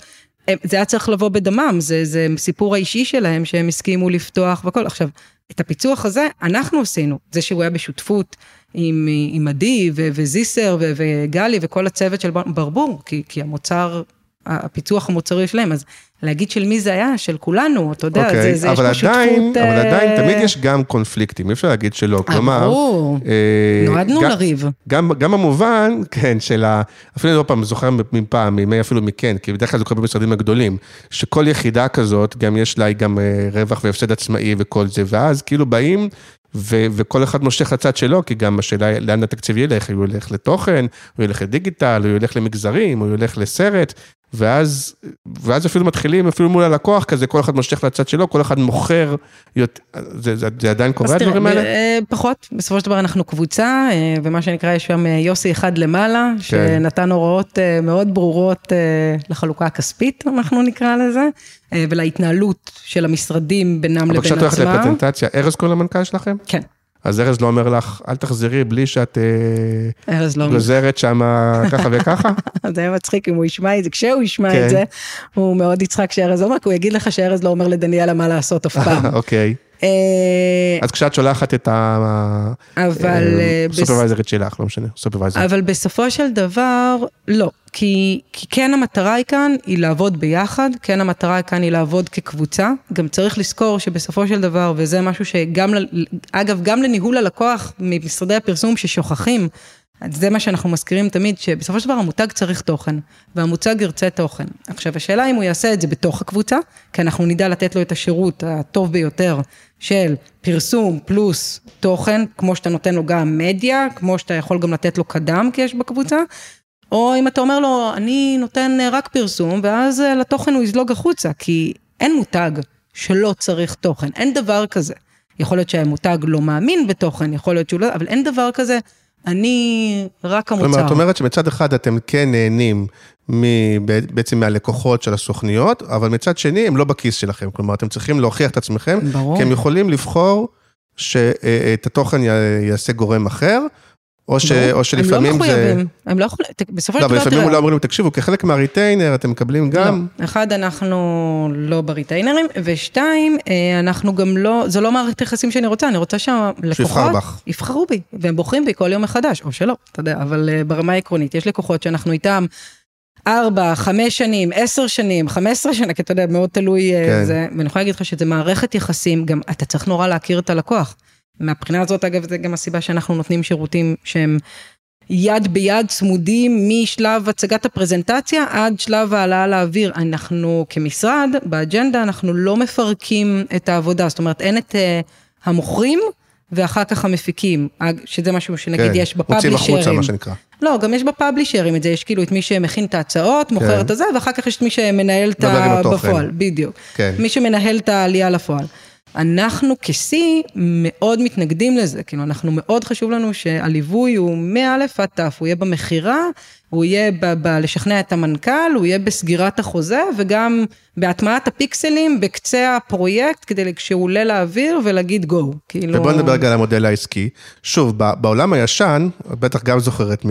Speaker 4: זה היה צריך לבוא בדמם, זה, זה סיפור האישי שלהם שהם הסכימו לפתוח והכל. עכשיו, את הפיצוח הזה אנחנו עשינו, זה שהוא היה בשותפות עם, עם עדי ו- וזיסר ו- וגלי וכל הצוות של בר- ברבור, כי, כי המוצר, הפיצוח המוצרי שלהם, אז להגיד של מי זה היה, של כולנו, אתה יודע,
Speaker 3: אוקיי,
Speaker 4: זה, זה יש פה שותפות...
Speaker 3: אבל
Speaker 4: אה,
Speaker 3: עדיין תמיד יש גם קונפליקטים, אי אפשר להגיד שלא, כלומר...
Speaker 4: ברור,
Speaker 3: אה,
Speaker 4: נועדנו
Speaker 3: גם-
Speaker 4: לריב.
Speaker 3: גם, גם המובן, כן, של ה... אפילו לא פעם, זוכר מפעם, מימי אפילו מכן, כי בדרך כלל זה קורה במשרדים הגדולים, שכל יחידה כזאת, גם יש לה גם אה, רווח והפסד עצמאי וכל זה, ואז כאילו באים, ו- וכל אחד מושך לצד שלו, כי גם השאלה היא לאן התקציב ילך, הוא ילך לתוכן, הוא ילך לדיגיטל, הוא ילך למגזרים, הוא ילך לסרט, ואז, ואז אפילו מתחילים, אפילו מול הלקוח כזה, כל אחד מושך לצד שלו, כל אחד מוכר, יות- זה, זה, זה עדיין קורה הדברים האלה?
Speaker 4: אה, פחות, בסופו של דבר אנחנו קבוצה, אה, ומה שנקרא, יש שם אה, יוסי אחד למעלה,
Speaker 3: כן.
Speaker 4: שנתן הוראות מאוד ברורות לחלוקה הכספית, אנחנו נקרא לזה, ולהתנהלות של המשרדים בינם
Speaker 3: אבל
Speaker 4: לבין
Speaker 3: כשאת הולכת
Speaker 4: עצמם.
Speaker 3: לפטנטציה, ארז קוראים למנכ"ל שלכם?
Speaker 4: כן,
Speaker 3: אז ארז לא אומר לך, אל תחזרי בלי שאת אה,
Speaker 4: ארז לא...
Speaker 3: גוזרת שם ככה וככה?
Speaker 4: זה היה מצחיק אם הוא ישמע את זה, כשהוא ישמע
Speaker 3: כן.
Speaker 4: את זה, הוא מאוד יצחק שארז אומר, כי הוא יגיד לך שארז לא אומר לדניאלה מה לעשות אף פעם.
Speaker 3: אוקיי.
Speaker 4: אה,
Speaker 3: אז כשאת שולחת את
Speaker 4: אבל, אה,
Speaker 3: הסופרוויזרית שלך, לא משנה, סופרוויזר.
Speaker 4: אבל בסופו של דבר, לא. כי, כי כן המטרה היא כאן, היא לעבוד ביחד, כן המטרה כאן היא לעבוד כקבוצה. גם צריך לזכור שבסופו של דבר, וזה משהו שגם, אגב, גם לניהול הלקוח ממשרדי הפרסום ששוכחים, זה מה שאנחנו מזכירים תמיד, שבסופו של דבר המותג צריך תוכן, והמוצג ירצה תוכן. עכשיו, השאלה אם הוא יעשה את זה בתוך הקבוצה, כי אנחנו נדע לתת לו את השירות הטוב ביותר של פרסום פלוס תוכן, כמו שאתה נותן לו גם מדיה, כמו שאתה יכול גם לתת לו קדם כי יש בקבוצה, או אם אתה אומר לו, אני נותן אה, רק פרסום, ואז אה, לתוכן הוא יזלוג החוצה, כי אין מותג שלא צריך תוכן, אין דבר כזה. יכול להיות שהמותג לא מאמין בתוכן, יכול להיות שהוא לא, אבל אין דבר כזה, אני רק המוצר.
Speaker 3: כלומר, את אומרת שמצד אחד אתם כן נהנים מ- בעצם מהלקוחות של הסוכניות, אבל מצד שני הם לא בכיס שלכם. כלומר, אתם צריכים להוכיח את עצמכם,
Speaker 4: ברור.
Speaker 3: כי הם יכולים לבחור שאת התוכן י- יעשה גורם אחר, או, ש. או שלפעמים
Speaker 4: הם לא
Speaker 3: זה...
Speaker 4: מחויבים, הם לא יכולים, בסופו
Speaker 3: לא,
Speaker 4: של
Speaker 3: אבל
Speaker 4: דבר,
Speaker 3: לפעמים
Speaker 4: תראה,
Speaker 3: אולי אומרים, תקשיבו, כחלק מהריטיינר אתם מקבלים גם...
Speaker 4: לא, אחד, אנחנו לא בריטיינרים, ושתיים, אה, אנחנו גם לא, זו לא מערכת יחסים שאני רוצה, אני רוצה שהלקוחות...
Speaker 3: שיבחר בך.
Speaker 4: יבחרו בי, והם בוחרים בי כל יום מחדש, או שלא, אתה יודע, אבל אה, ברמה העקרונית, יש לקוחות שאנחנו איתם ארבע, חמש שנים, עשר שנים, חמש עשרה שנה, כי אתה יודע, מאוד תלוי אה,
Speaker 3: כן.
Speaker 4: זה, ואני יכולה להגיד לך שזה מערכת יחסים, גם אתה צריך נורא להכיר את הלקוח. מהבחינה הזאת, אגב, זה גם הסיבה שאנחנו נותנים שירותים שהם יד ביד צמודים משלב הצגת הפרזנטציה עד שלב העלאה לאוויר. אנחנו כמשרד, באג'נדה, אנחנו לא מפרקים את העבודה, זאת אומרת, אין את uh, המוכרים ואחר כך המפיקים, שזה משהו שנגיד
Speaker 3: כן,
Speaker 4: יש
Speaker 3: מוציאים החוצה,
Speaker 4: בפאבלישרים.
Speaker 3: מה שנקרא.
Speaker 4: לא, גם יש בפאבלישרים את זה, יש כאילו את מי שמכין את ההצעות, מוכר את הזה, ואחר כך יש את מי שמנהל את ה... בפועל, בדיוק.
Speaker 3: כן.
Speaker 4: מי שמנהל את העלייה לפועל. אנחנו כ-C מאוד מתנגדים לזה, כאילו אנחנו מאוד חשוב לנו שהליווי הוא מא' עד ת', הוא יהיה במכירה, הוא יהיה ב- ב- לשכנע את המנכ"ל, הוא יהיה בסגירת החוזה וגם בהטמעת הפיקסלים בקצה הפרויקט, כדי כשהוא עולה לאוויר ולהגיד גו, כאילו...
Speaker 3: ובוא נדבר רגע על המודל העסקי. שוב, בעולם הישן, בטח גם זוכרת, מ-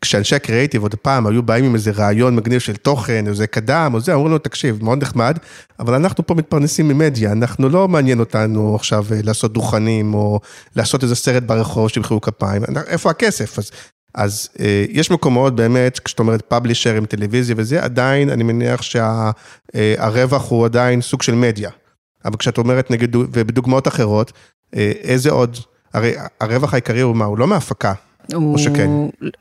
Speaker 3: כשאנשי הקריאיטיב עוד פעם היו באים עם איזה רעיון מגניב של תוכן, או זה קדם, או זה, אמרו לנו, תקשיב, מאוד נחמד, אבל אנחנו פה מתפרנסים ממדיה, אנחנו לא מעניין אותנו עכשיו אה, לעשות דוכנים, או לעשות איזה סרט ברחוב שימחאו כפיים, איפה הכסף? אז... אז אה, יש מקומות באמת, כשאת אומרת פאבלישר עם טלוויזיה וזה, עדיין אני מניח שהרווח הוא עדיין סוג של מדיה. אבל כשאת אומרת נגיד, ובדוגמאות אחרות, אה, איזה עוד, הרי הרווח העיקרי הוא מה? הוא לא מהפקה.
Speaker 4: הוא,
Speaker 3: שכן?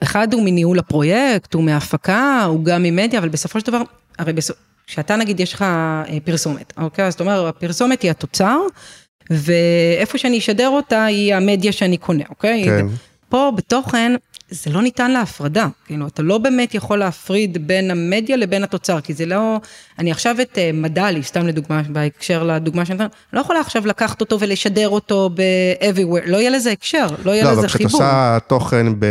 Speaker 4: אחד הוא מניהול הפרויקט, הוא מהפקה, הוא גם ממדיה, אבל בסופו של דבר, הרי בסופ... כשאתה נגיד יש לך אה, פרסומת, אוקיי? אז אתה אומר, הפרסומת היא התוצר, ואיפה שאני אשדר אותה היא המדיה שאני קונה, אוקיי?
Speaker 3: כן.
Speaker 4: פה בתוכן, זה לא ניתן להפרדה, כאילו, אתה לא באמת יכול להפריד בין המדיה לבין התוצר, כי זה לא, אני עכשיו את אה, מדלי, סתם לדוגמה, בהקשר לדוגמה שאני נותנת, לא יכולה עכשיו לקחת אותו ולשדר אותו ב-everywhere, לא יהיה לזה הקשר, לא יהיה
Speaker 3: לא, אבל
Speaker 4: לזה
Speaker 3: כשאת
Speaker 4: חיבור.
Speaker 3: עושה תוכן ב...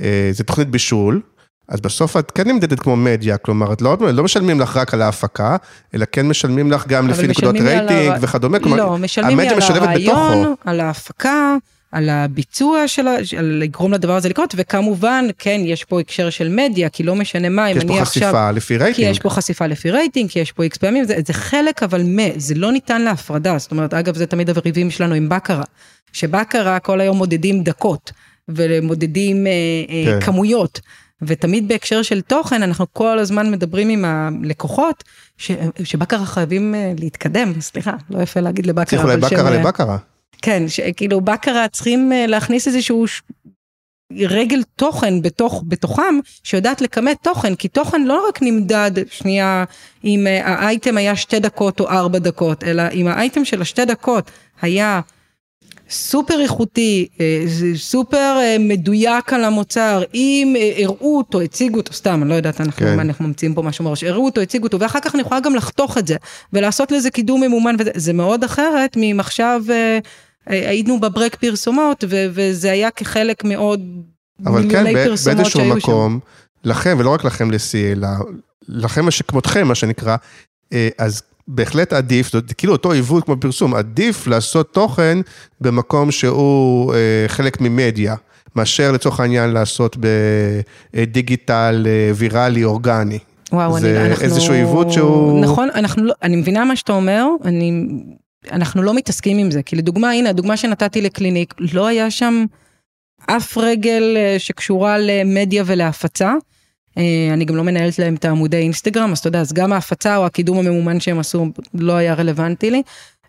Speaker 3: אה, זה תוכנית בישול, אז בסוף את כן נמדדת כמו מדיה, כלומר, את לא, לא משלמים לך רק על ההפקה, אלא כן משלמים לך גם
Speaker 4: אבל
Speaker 3: לפי נקודות רייטינג
Speaker 4: הר-
Speaker 3: וכדומה, כלומר,
Speaker 4: לא, משלמים לי
Speaker 3: המדיה
Speaker 4: על
Speaker 3: משלבת
Speaker 4: הרעיון,
Speaker 3: בתוכו.
Speaker 4: על ההפקה, על הביצוע של ה... על לגרום לדבר הזה לקרות, וכמובן, כן, יש פה הקשר של מדיה, כי לא משנה מה,
Speaker 3: כי
Speaker 4: אם
Speaker 3: יש פה
Speaker 4: אני עכשיו...
Speaker 3: חשיפה לפי
Speaker 4: כי
Speaker 3: רייטינג.
Speaker 4: יש פה חשיפה לפי רייטינג, כי יש פה איקס פעמים, זה, זה חלק אבל מה, זה לא ניתן להפרדה, זאת אומרת, אגב, זה תמיד הריבים שלנו עם בקרה, שבקרה כל היום מודדים דקות, ומודדים אה,
Speaker 3: כן.
Speaker 4: אה, כמויות, ותמיד בהקשר של תוכן, אנחנו כל הזמן מדברים עם הלקוחות, ש, שבקרה חייבים אה, להתקדם, סליחה, לא יפה להגיד לבקרה,
Speaker 3: צריך אולי בקרה
Speaker 4: אה,
Speaker 3: לבקרה.
Speaker 4: כן, שכאילו בקרה צריכים אה, להכניס איזשהו ש... רגל תוכן בתוך, בתוכם, שיודעת לכמת תוכן, כי תוכן לא רק נמדד, שנייה, אם אה, האייטם היה שתי דקות או ארבע דקות, אלא אם האייטם של השתי דקות היה סופר איכותי, אה, סופר מדויק על המוצר, אם הראו אותו, הציגו אותו, סתם, אני לא יודעת, אנחנו,
Speaker 3: כן.
Speaker 4: מה, אנחנו ממציאים פה משהו מראש, הראו אותו, הציגו אותו, ואחר כך אני יכולה גם לחתוך את זה, ולעשות לזה קידום ממומן, וזה זה מאוד אחרת אה, היינו בברק פרסומות, ו, וזה היה כחלק מעוד
Speaker 3: אבל כן, באיזשהו
Speaker 4: שהיו שם.
Speaker 3: מקום, לכם, ולא רק לכם לסי, אלא לכם שכמותכם, מה שנקרא, אה, אז בהחלט עדיף, זאת כאילו אותו עיוות כמו פרסום, עדיף לעשות תוכן במקום שהוא אה, חלק ממדיה, מאשר לצורך העניין לעשות בדיגיטל אה, ויראלי אורגני.
Speaker 4: וואו,
Speaker 3: זה
Speaker 4: אני, אנחנו...
Speaker 3: איזשהו עיוות שהוא-
Speaker 4: נכון, אנחנו לא, אני מבינה מה שאתה אומר, אני אנחנו לא מתעסקים עם זה, כי לדוגמה, הנה, הדוגמה שנתתי לקליניק, לא היה שם אף רגל אה, שקשורה למדיה ולהפצה. אה, אני גם לא מנהלת להם את העמודי אינסטגרם, אז אתה יודע, אז גם ההפצה או הקידום הממומן שהם עשו לא היה רלוונטי לי.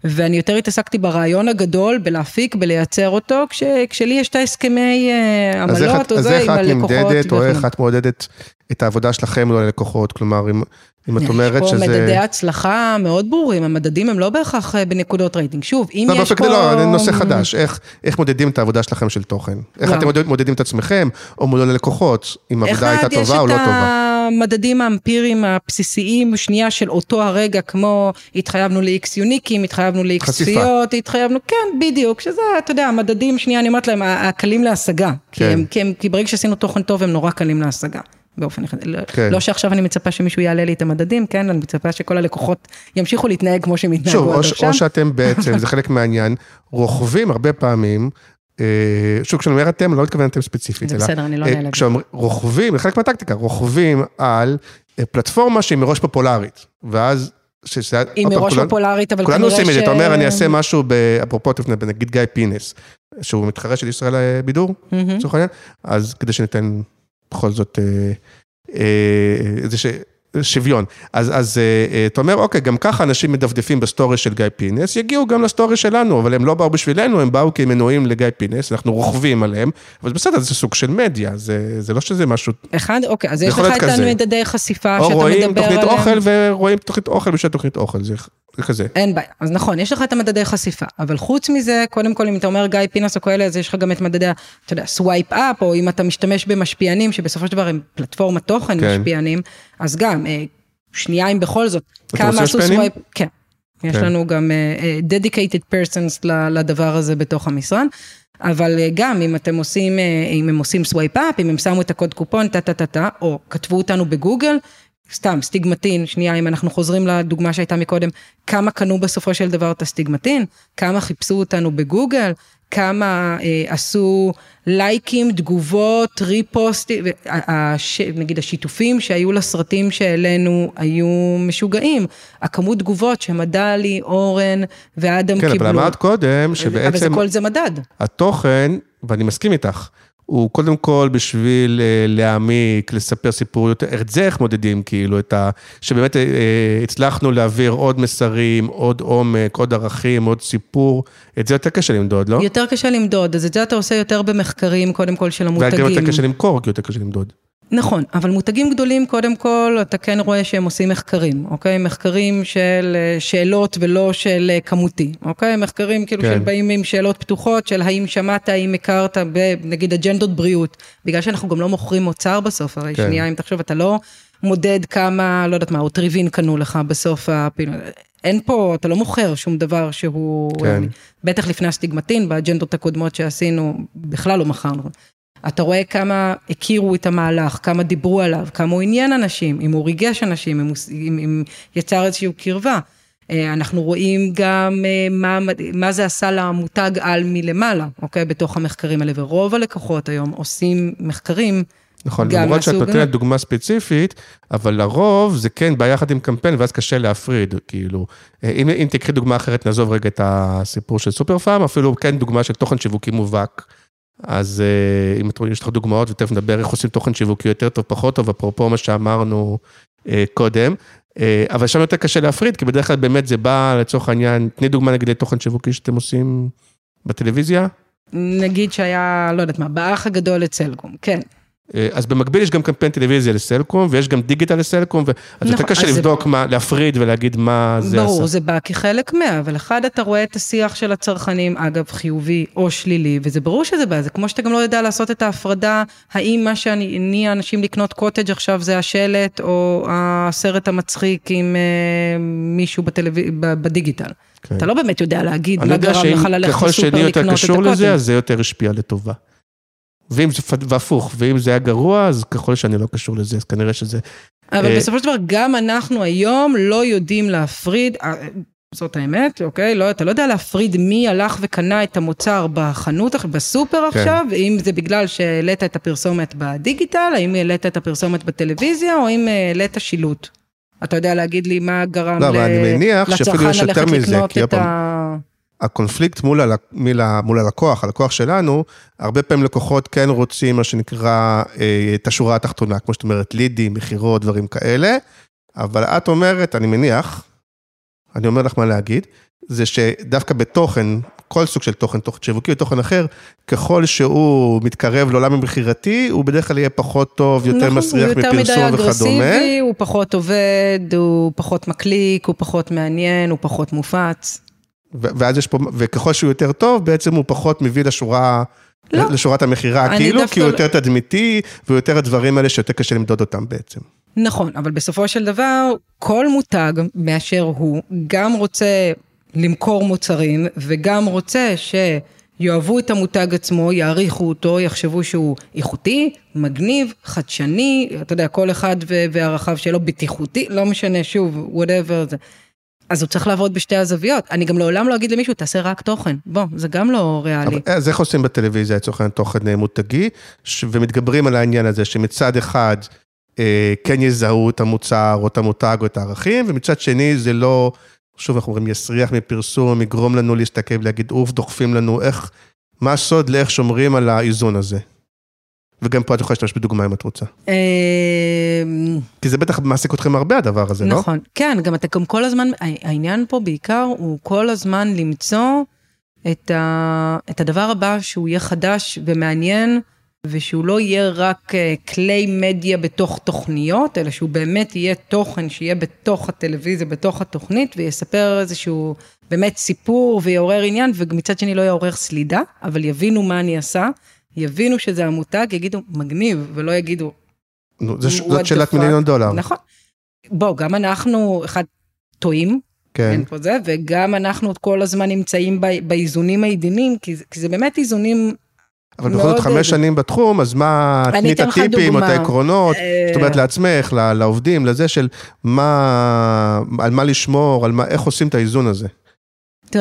Speaker 4: ואני יותר התעסקתי ברעיון הגדול, בלהפיק, בלייצר אותו, כש, כשלי יש את ההסכמי אה, עמלות או זה עם הלקוחות.
Speaker 3: אז איך את נמדדת, או איך את מועדדת את העבודה שלכם מול הלקוחות? כלומר, אם, אם את אומרת שזה...
Speaker 4: יש פה מדדי הצלחה מאוד ברורים, המדדים הם לא בהכרח אה, בנקודות רייטינג. שוב, אם
Speaker 3: לא,
Speaker 4: יש פה...
Speaker 3: לא, נושא חדש, איך, איך מודדים את העבודה שלכם של תוכן? איך לא. אתם מודדים, מודדים את עצמכם, או מול הלקוחות, אם העבודה הייתה טובה או לא טובה?
Speaker 4: המדדים האמפיריים הבסיסיים, שנייה של אותו הרגע, כמו התחייבנו ל-X יוניקים, התחייבנו ל-X צפיות, התחייבנו, כן, בדיוק, שזה, אתה יודע, המדדים, שנייה, אני אומרת להם, הקלים להשגה. כן. כי, הם, כי, הם, כי ברגע שעשינו תוכן טוב, הם נורא קלים להשגה. באופן אחד, לא- כן. לא שעכשיו אני מצפה שמישהו יעלה לי את המדדים, כן, אני מצפה שכל הלקוחות ימשיכו להתנהג כמו שהם התנהגו עד עכשיו.
Speaker 3: או שאתם בעצם, זה חלק מהעניין, רוכבים הרבה פעמים אה, שוב, כשאני אומר אתם, לא מתכוון אתם ספציפית,
Speaker 4: זה בסדר, אני לא
Speaker 3: אה,
Speaker 4: נעלבת.
Speaker 3: כשרוכבים, זה חלק מהטקטיקה, רוכבים על אה, פלטפורמה שהיא מראש פופולרית, ואז...
Speaker 4: שזה, היא מראש כולנו, פופולרית, אבל
Speaker 3: כולנו עושים את זה, אתה אומר, אני אעשה משהו, אפרופו, נגיד גיא פינס, שהוא מתחרה של ישראל בידור, לצורך העניין, אז כדי שניתן בכל זאת איזה ש... שוויון. אז, אז uh, אתה אומר, אוקיי, גם ככה אנשים מדפדפים בסטורי של גיא פינס, יגיעו גם לסטורי שלנו, אבל הם לא באו בשבילנו, הם באו כי הם מנויים לגיא פינס, אנחנו רוכבים עליהם, אבל בסדר, זה סוג של מדיה, זה, זה לא שזה משהו...
Speaker 4: אחד, אוקיי, אז יש לך את המדדי חשיפה שאתה מדבר
Speaker 3: עליהם. או רואים תוכנית אוכל ורואים תוכנית אוכל בשביל תוכנית אוכל, זה כזה.
Speaker 4: אין בעיה, אז נכון, יש לך את המדדי חשיפה, אבל חוץ מזה, קודם כל, אם אתה אומר גיא פינס או כאלה, אז יש לך גם את מדדי, אתה יודע, swipe up, או אם אתה משתמש במשפיענים, שבסופו של דבר הם פלטפורמת תוכן כן. משפיענים, אז גם, אה, שנייה אם בכל זאת, כמה עשו swipe, כן. יש כן. לנו גם אה, dedicated persons לדבר הזה בתוך המשרד, אבל אה, גם אם אתם עושים, אה, אם הם עושים swipe up, אם הם שמו את הקוד קופון, טה טה טה טה, או כתבו אותנו בגוגל, סתם, סטיגמטין, שנייה, אם אנחנו חוזרים לדוגמה שהייתה מקודם, כמה קנו בסופו של דבר את הסטיגמטין, כמה חיפשו אותנו בגוגל, כמה אה, עשו לייקים, תגובות, ריפוסטים, הש, נגיד השיתופים שהיו לסרטים שהעלינו היו משוגעים. הכמות תגובות שמדלי, אורן ואדם
Speaker 3: כן,
Speaker 4: קיבלו.
Speaker 3: כן, אבל אמרת קודם שבעצם...
Speaker 4: אבל זה כל זה מדד.
Speaker 3: התוכן, ואני מסכים איתך, הוא קודם כל בשביל אה, להעמיק, לספר סיפור יותר, את זה איך מודדים, כאילו, את ה... שבאמת אה, הצלחנו להעביר עוד מסרים, עוד עומק, עוד ערכים, עוד סיפור, את זה יותר קשה למדוד, לא?
Speaker 4: יותר קשה למדוד, אז את זה אתה עושה יותר במחקרים, קודם כל, של המותגים.
Speaker 3: וגם יותר קשה למכור, כי יותר קשה למדוד.
Speaker 4: נכון, אבל מותגים גדולים, קודם כל, אתה כן רואה שהם עושים מחקרים, אוקיי? מחקרים של אה, שאלות ולא של אה, כמותי, אוקיי? מחקרים כאילו כן. שבאים עם שאלות פתוחות, של האם שמעת, האם הכרת, נגיד אג'נדות בריאות, בגלל שאנחנו גם לא מוכרים מוצר בסוף, הרי כן. שנייה, אם תחשוב, אתה לא מודד כמה, לא יודעת מה, או טריווין קנו לך בסוף הפעילות. אין פה, אתה לא מוכר שום דבר שהוא, כן. בטח לפני הסטיגמטין, באג'נדות הקודמות שעשינו, בכלל לא מכרנו. אתה רואה כמה הכירו את המהלך, כמה דיברו עליו, כמה הוא עניין אנשים, אם הוא ריגש אנשים, אם, הוא, אם, אם יצר איזושהי קרבה. אה, אנחנו רואים גם אה, מה, מה זה עשה למותג על מלמעלה, אוקיי? בתוך המחקרים האלה, ורוב הלקוחות היום עושים מחקרים.
Speaker 3: נכון, למרות שאת נותנת דוגמה ספציפית, אבל לרוב זה כן בא יחד עם קמפיין, ואז קשה להפריד, כאילו. אה, אם, אם תקחי דוגמה אחרת, נעזוב רגע את הסיפור של סופר פארם, אפילו כן דוגמה של תוכן שיווקי מובהק. אז אה, אם יש לך דוגמאות, ותכף נדבר איך עושים תוכן שיווקי יותר טוב, פחות טוב, אפרופו מה שאמרנו אה, קודם. אה, אבל שם יותר קשה להפריד, כי בדרך כלל באמת זה בא לצורך העניין, תני דוגמה נגיד לתוכן שיווקי שאתם עושים בטלוויזיה.
Speaker 4: נגיד שהיה, לא יודעת מה, באח הגדול לצלקום, כן.
Speaker 3: אה, אז במקביל יש גם קמפיין טלוויזיה לסלקום, ויש גם דיגיטל לסלקום, ואז נכון, יותר קשה לבדוק מה, להפריד ולהגיד מה זה
Speaker 4: ברור, עשה. ברור, זה בא כחלק מה, אבל אחד, אתה רואה את השיח של הצרכנים, אגב, חיובי או שלילי, וזה ברור שזה בא, זה כמו שאתה גם לא יודע לעשות את ההפרדה, האם מה שהניע אנשים לקנות קוטג' עכשיו זה השלט, או הסרט המצחיק עם אה, מישהו בטלו... בדיגיטל. כן. אתה לא באמת יודע להגיד מה גרם לך ללכת לסופר לקנות את הקוטג'. ככל שאני יותר קשור לזה,
Speaker 3: אז זה יותר השפיע לטובה. ואם זה, והפוך, ואם זה היה גרוע, אז ככל שאני לא קשור לזה, אז כנראה שזה...
Speaker 4: אבל אה... בסופו של דבר, גם אנחנו היום לא יודעים להפריד, אה, זאת האמת, אוקיי? לא, אתה לא יודע להפריד מי הלך וקנה את המוצר בחנות, בסופר כן. עכשיו, אם זה בגלל שהעלית את הפרסומת בדיגיטל, האם העלית את הפרסומת בטלוויזיה, או אם העלית שילוט. אתה יודע להגיד לי מה גרם
Speaker 3: לא, ל... לצרכן ללכת לקנות את ה... הקונפליקט מול, הל... מול הלקוח, הלקוח שלנו, הרבה פעמים לקוחות כן רוצים מה שנקרא אה, את השורה התחתונה, כמו שאת אומרת, לידים, מכירות, דברים כאלה, אבל את אומרת, אני מניח, אני אומר לך מה להגיד, זה שדווקא בתוכן, כל סוג של תוכן, תוכן שיווקי או תוכן אחר, ככל שהוא מתקרב לעולם המכירתי, הוא בדרך כלל יהיה פחות טוב, יותר נכון, מסריח מפרסום וכדומה.
Speaker 4: הוא יותר מדי אגרסיבי, הוא פחות עובד, הוא פחות מקליק, הוא פחות מעניין, הוא פחות מופץ.
Speaker 3: ואז יש פה, וככל שהוא יותר טוב, בעצם הוא פחות מביא לשורה, לא. לשורת המכירה, כאילו, כי הוא לא- יותר תדמיתי, ויותר הדברים האלה שיותר קשה למדוד אותם בעצם.
Speaker 4: נכון, אבל בסופו של דבר, כל מותג מאשר הוא, גם רוצה למכור מוצרים, וגם רוצה שיאהבו את המותג עצמו, יעריכו אותו, יחשבו שהוא איכותי, מגניב, חדשני, אתה יודע, כל אחד והרחב שלו, בטיחותי, לא משנה, שוב, whatever. אז הוא צריך לעבוד בשתי הזוויות. אני גם לעולם לא אגיד למישהו, תעשה רק תוכן. בוא, זה גם לא ריאלי.
Speaker 3: אז איך עושים בטלוויזיה לצורך העניין תוכן אה, מותגי, ומתגברים על העניין הזה שמצד אחד אה, כן יזהו את המוצר או את המותג או את הערכים, ומצד שני זה לא, שוב אנחנו אומרים, יסריח מפרסום, יגרום לנו להסתכל ולהגיד, אוף, דוחפים לנו, איך, מה הסוד לאיך שומרים על האיזון הזה? וגם פה את יכולה להשתמש בדוגמה אם את רוצה. אמ, כי זה בטח מעסיק אתכם הרבה הדבר הזה,
Speaker 4: לא? נכון, כן, גם אתה גם כל הזמן, העניין פה בעיקר הוא כל הזמן למצוא את, ה, את הדבר הבא שהוא יהיה חדש ומעניין, ושהוא לא יהיה רק אה, כלי מדיה בתוך תוכניות, אלא שהוא באמת יהיה תוכן שיהיה בתוך הטלוויזיה, בתוך התוכנית, ויספר איזשהו באמת סיפור ויעורר עניין, ומצד שני לא יעורר סלידה, אבל יבינו מה אני עשה. יבינו שזה המותג, יגידו, מגניב, ולא יגידו...
Speaker 3: נו, זאת שאלת מיליון דולר.
Speaker 4: נכון. בוא, גם אנחנו, אחד, טועים. כן. אין פה זה, וגם אנחנו כל הזמן נמצאים באיזונים העדינים, כי, כי זה באמת איזונים
Speaker 3: אבל בכל זאת חמש שנים בתחום, אז מה, תני את הטיפים, את העקרונות, זאת אומרת אה, לעצמך, לעובדים, לזה של מה, על מה לשמור, על מה, איך עושים את האיזון הזה.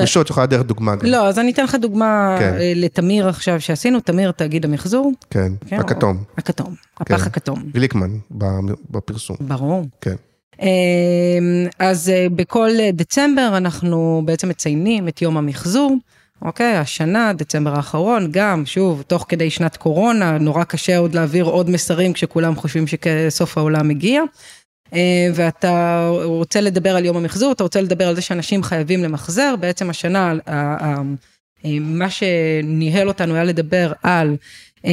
Speaker 3: פשוט, את יכולה דרך דוגמה גם.
Speaker 4: לא, אז אני אתן לך דוגמה כן. אה, לתמיר עכשיו שעשינו, תמיר תאגיד המחזור.
Speaker 3: כן, כן הכתום.
Speaker 4: הכתום, הפח כן. הכתום.
Speaker 3: גליקמן בפרסום.
Speaker 4: ברור.
Speaker 3: כן.
Speaker 4: אמ, אז אה, בכל דצמבר אנחנו בעצם מציינים את יום המחזור. אוקיי, השנה, דצמבר האחרון, גם, שוב, תוך כדי שנת קורונה, נורא קשה עוד להעביר עוד מסרים כשכולם חושבים שסוף העולם הגיע. אה, ואתה רוצה לדבר על יום המחזור, אתה רוצה לדבר על זה שאנשים חייבים למחזר, בעצם השנה, אה, מה שניהל אותנו היה לדבר על אה,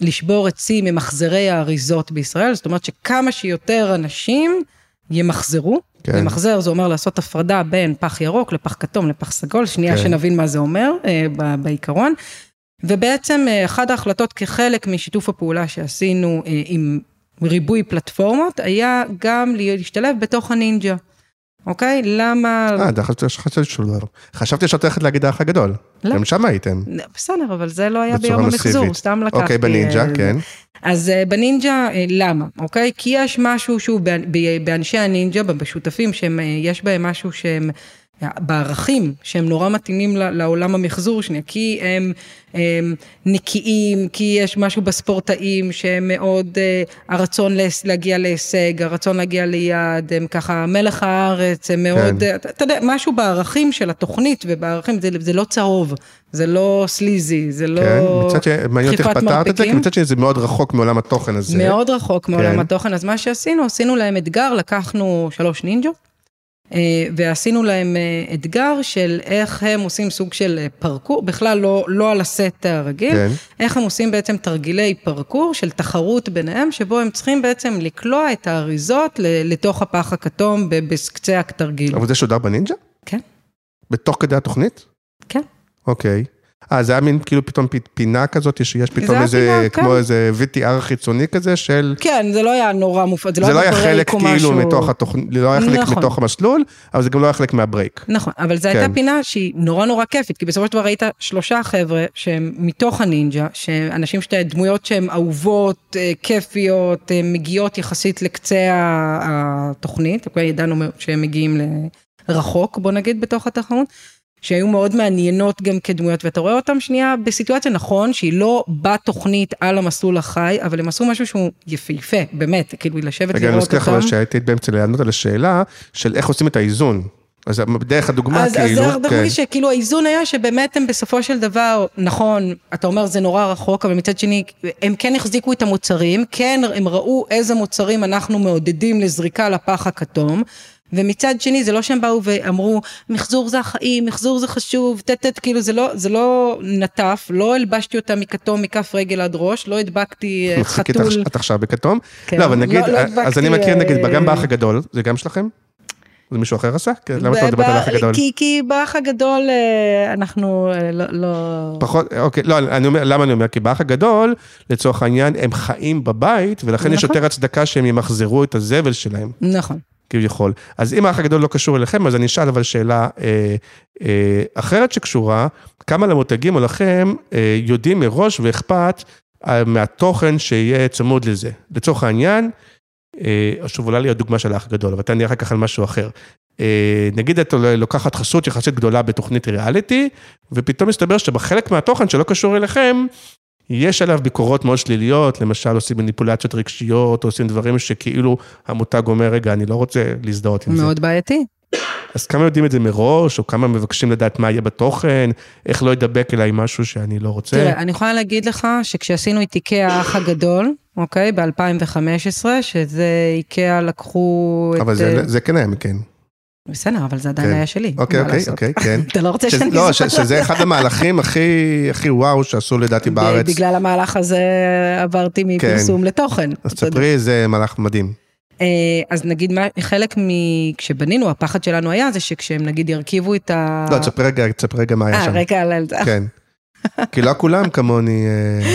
Speaker 4: לשבור עצים ממחזרי האריזות בישראל, זאת אומרת שכמה שיותר אנשים ימחזרו, כן. למחזר זה אומר לעשות הפרדה בין פח ירוק לפח כתום לפח סגול, שנייה כן. שנבין מה זה אומר בעיקרון. ובעצם אחת ההחלטות כחלק משיתוף הפעולה שעשינו עם ריבוי פלטפורמות, היה גם להשתלב בתוך הנינג'ה. אוקיי? למה...
Speaker 3: אה, חשבתי שלא. חשבתי שאת הולכת להגיד האח הגדול. לא. גם שם הייתם.
Speaker 4: בסדר, אבל זה לא היה ביום המחזור, סתם לקחתי.
Speaker 3: אוקיי, בנינג'ה, אה, כן.
Speaker 4: אז אה, בנינג'ה, אה, למה? אוקיי? כי יש משהו שהוא באנשי הנינג'ה, בשותפים, שיש בהם משהו שהם... בערכים שהם נורא מתאימים לעולם המחזור שנייה, כי הם, הם נקיים, כי יש משהו בספורטאים שהם מאוד, uh, הרצון להגיע להישג, הרצון להגיע ליעד, הם ככה מלך הארץ, הם מאוד, כן. אתה, אתה יודע, משהו בערכים של התוכנית ובערכים, זה, זה לא צהוב, זה לא סליזי, זה לא
Speaker 3: כן, מצד שמעניין אותי איך פתרת את זה, כי מצד שני זה מאוד רחוק מעולם התוכן הזה.
Speaker 4: מאוד רחוק מעולם כן. התוכן, אז מה שעשינו, עשינו להם אתגר, לקחנו שלוש נינג'ות. אה, ועשינו להם אה, אתגר של איך הם עושים סוג של אה, פרקור, בכלל לא, לא על הסט הרגיל, כן. איך הם עושים בעצם תרגילי פרקור של תחרות ביניהם, שבו הם צריכים בעצם לקלוע את האריזות לתוך הפח הכתום בקצה התרגיל.
Speaker 3: אבל זה שודר בנינג'ה?
Speaker 4: כן.
Speaker 3: בתוך כדי התוכנית?
Speaker 4: כן.
Speaker 3: אוקיי. אה, זה היה מין כאילו פתאום פינה כזאת, שיש פתאום איזה, פינה, כמו כן. איזה VTR חיצוני כזה של...
Speaker 4: כן, זה לא היה נורא מופרד, זה,
Speaker 3: זה לא היה חלק כאילו משהו... מתוך התוכנית, לא היה חלק נכון. מתוך המסלול, אבל זה גם לא היה חלק מהברייק.
Speaker 4: נכון, אבל זו כן. הייתה פינה שהיא נורא נורא כיפית, כי בסופו של דבר ראית שלושה חבר'ה שהם מתוך הנינג'ה, שאנשים שתי דמויות שהן אהובות, אה, כיפיות, אה, מגיעות יחסית לקצה התוכנית, אוקיי, ידענו שהם מגיעים לרחוק, בוא נגיד, בתוך התחרות. שהיו מאוד מעניינות גם כדמויות, ואתה רואה אותם שנייה בסיטואציה נכון, שהיא לא בתוכנית על המסלול החי, אבל הם עשו משהו שהוא יפהפה, באמת, כאילו לשבת לראות אותם. רגע, אני מזכיר לך
Speaker 3: שהייתי באמצע לענות על השאלה של איך עושים את האיזון. אז דרך הדוגמה,
Speaker 4: אז,
Speaker 3: כאילו,
Speaker 4: אז זה
Speaker 3: כן.
Speaker 4: שכאילו האיזון היה שבאמת הם בסופו של דבר, נכון, אתה אומר זה נורא רחוק, אבל מצד שני, הם כן החזיקו את המוצרים, כן, הם ראו איזה מוצרים אנחנו מעודדים לזריקה לפח הכתום. ומצד שני זה לא שהם באו ואמרו מחזור זה החיים, מחזור זה חשוב, טט טט, כאילו זה לא, זה לא נטף, לא הלבשתי אותה מכתום מכף רגל עד ראש, לא הדבקתי אה, חתול.
Speaker 3: את עכשיו בכתום.
Speaker 4: כן.
Speaker 3: לא, אבל נגיד,
Speaker 4: לא- לא
Speaker 3: אז אני מכיר נגיד,
Speaker 4: אה,
Speaker 3: גם באח הגדול, זה גם שלכם? זה מישהו אחר עשה? כן, למה את
Speaker 4: ב-
Speaker 3: מדברת על האח הגדול?
Speaker 4: כי, כי באח הגדול אה, אנחנו אה, לא, לא...
Speaker 3: פחות, אוקיי, לא, אני אומר, למה אני אומר? כי באח הגדול, לצורך העניין, הם חיים בבית, ולכן יש
Speaker 4: נכון.
Speaker 3: יותר הצדקה שהם ימחזרו את הזבל שלהם,
Speaker 4: נכון.
Speaker 3: כביכול. אז אם האח הגדול לא קשור אליכם, אז אני אשאל אבל שאלה אה, אה, אחרת שקשורה, כמה למותגים או לכם אה, יודעים מראש ואכפת אה, מהתוכן שיהיה צמוד לזה. לצורך העניין, אה, שוב, עולה לי הדוגמה של האח הגדול, אבל תעני אחר כך על משהו אחר. אה, נגיד את לוקחת חסות יחסית גדולה בתוכנית ריאליטי, ופתאום מסתבר שבחלק מהתוכן שלא קשור אליכם, יש עליו ביקורות מאוד שליליות, למשל עושים מניפולציות רגשיות, עושים דברים שכאילו המותג אומר, רגע, אני לא רוצה להזדהות עם זה.
Speaker 4: מאוד בעייתי.
Speaker 3: אז כמה יודעים את זה מראש, או כמה מבקשים לדעת מה יהיה בתוכן, איך לא ידבק אליי משהו שאני לא רוצה.
Speaker 4: תראה, אני יכולה להגיד לך שכשעשינו את איקאה האח הגדול, אוקיי, ב-2015, שזה איקאה לקחו את...
Speaker 3: אבל זה, זה כן היה מכן.
Speaker 4: בסדר, אבל זה עדיין
Speaker 3: כן.
Speaker 4: היה שלי.
Speaker 3: אוקיי, אוקיי,
Speaker 4: לעשות?
Speaker 3: אוקיי, כן.
Speaker 4: אתה לא רוצה
Speaker 3: שזה-
Speaker 4: שאני
Speaker 3: לא, ש- שזה אחד המהלכים הכי, הכי וואו שעשו לדעתי בארץ.
Speaker 4: בגלל המהלך הזה עברתי מפרסום לתוכן.
Speaker 3: אז. תספרי, זה מהלך מדהים.
Speaker 4: אה, אז נגיד, חלק מ... כשבנינו, הפחד שלנו היה זה שכשהם נגיד ירכיבו את ה...
Speaker 3: לא, תספרי רגע, תספרי רגע מה היה
Speaker 4: אה,
Speaker 3: שם.
Speaker 4: רגע, על-
Speaker 3: כן. כי לא כולם כמוני, אה,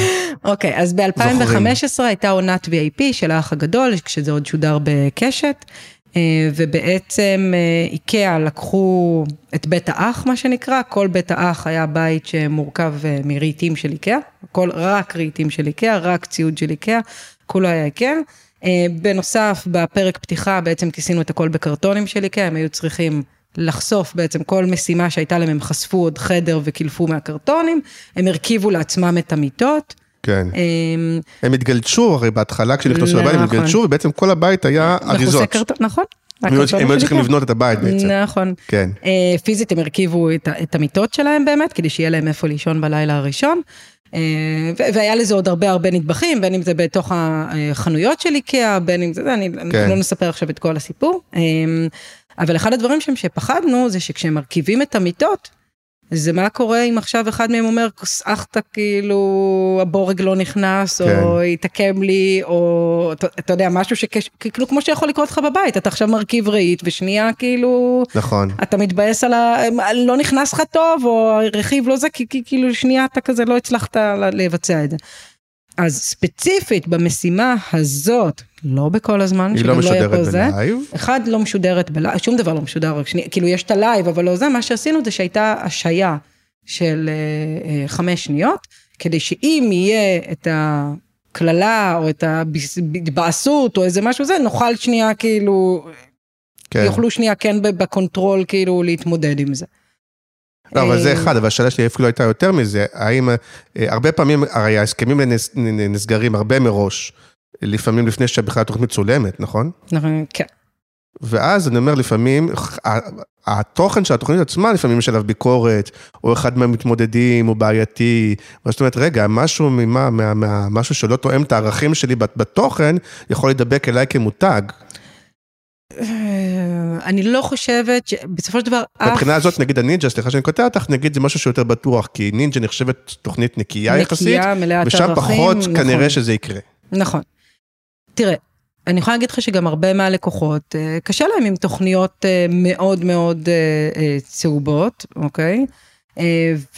Speaker 4: אוקיי, אז ב-2015 הייתה עונת VIP של האח הגדול, כשזה עוד שודר בקשת, אה, ובעצם אה, איקאה לקחו את בית האח, מה שנקרא, כל בית האח היה בית שמורכב אה, מרהיטים של איקאה, רק רהיטים של איקאה, רק ציוד של איקאה, כולו היה איקאה. אה, בנוסף, בפרק פתיחה בעצם כיסינו את הכל בקרטונים של איקאה, הם היו צריכים לחשוף בעצם כל משימה שהייתה להם, הם חשפו עוד חדר וקילפו מהקרטונים, הם הרכיבו לעצמם את המיטות.
Speaker 3: כן.
Speaker 4: אמ,
Speaker 3: הם התגלשו הרי בהתחלה כשנכנסו לבית, הם
Speaker 4: נכון.
Speaker 3: התגלשו, ובעצם כל הבית היה
Speaker 4: מכוסי
Speaker 3: אריזות.
Speaker 4: קרטון, נכון.
Speaker 3: הם היו- צריכים. לבנות את הבית בעצם.
Speaker 4: נכון.
Speaker 3: כן.
Speaker 4: אה, פיזית הם הרכיבו את את המיטות שלהם באמת, כדי שיהיה להם איפה לישון בלילה הראשון. אה, והיה לזה עוד הרבה הרבה נדבכים, בין אם זה בתוך החנויות של איקאה, בין אם זה, אני
Speaker 3: כן.
Speaker 4: לא נספר עכשיו את כל הסיפור. אה, אבל אחד הדברים שם שפחדנו זה שכשהם מרכיבים את המיטות, זה מה קורה אם עכשיו אחד מהם אומר, סאחת כאילו הבורג לא נכנס,
Speaker 3: כן.
Speaker 4: או התעכם לי, או אתה, אתה יודע, משהו שכאילו כמו שיכול לקרות לך בבית, אתה עכשיו מרכיב רהיט, ושנייה כאילו,
Speaker 3: נכון.
Speaker 4: אתה מתבאס על ה... לא נכנס לך טוב, או הרכיב לא זה, כי, כי כאילו שנייה אתה כזה לא הצלחת לבצע את זה. אז ספציפית במשימה הזאת, לא בכל הזמן,
Speaker 3: היא לא
Speaker 4: יהיה
Speaker 3: משודרת
Speaker 4: זה,
Speaker 3: בלייב.
Speaker 4: אחד לא משודרת בלייב, שום דבר לא משודר, שנייה, כאילו יש את הלייב, אבל לא זה, מה שעשינו זה שהייתה השהיה של אה, אה, חמש שניות, כדי שאם יהיה את הקללה או את ההתבאסות או איזה משהו זה, נוכל שנייה כאילו,
Speaker 3: כן.
Speaker 4: יוכלו שנייה כן ב control כאילו להתמודד עם זה.
Speaker 3: לא, אבל זה
Speaker 4: אה,
Speaker 3: אחד, אבל השאלה שלי אפילו הייתה יותר מזה, האם, אה, הרבה פעמים, הרי ההסכמים נסגרים הרבה מראש, לפעמים לפני שבכלל התוכנית מצולמת, נכון?
Speaker 4: נכון, כן.
Speaker 3: ואז אני אומר, לפעמים, התוכן של התוכנית עצמה, לפעמים יש עליו ביקורת, או אחד מהמתמודדים הוא בעייתי, זאת אומרת, רגע, משהו ממה, מה, מה, משהו שלא תואם את הערכים שלי בת- בתוכן, יכול להידבק אליי כמותג.
Speaker 4: אה, אני לא חושבת שבסופו של דבר אף
Speaker 3: מבחינה הזאת, נגיד הנינג'ה, סליחה שאני קוטע אותך, נגיד זה משהו שיותר בטוח, כי נינג'ה נחשבת תוכנית נקייה יחסית,
Speaker 4: נקייה, מלאת
Speaker 3: ושם
Speaker 4: ערכים,
Speaker 3: פחות
Speaker 4: נכון.
Speaker 3: כנראה שזה יקרה.
Speaker 4: נכון. תראה, אני יכולה להגיד לך שגם הרבה מהלקוחות, אה, קשה להם עם תוכניות אה, מאוד מאוד אה, צהובות, אוקיי?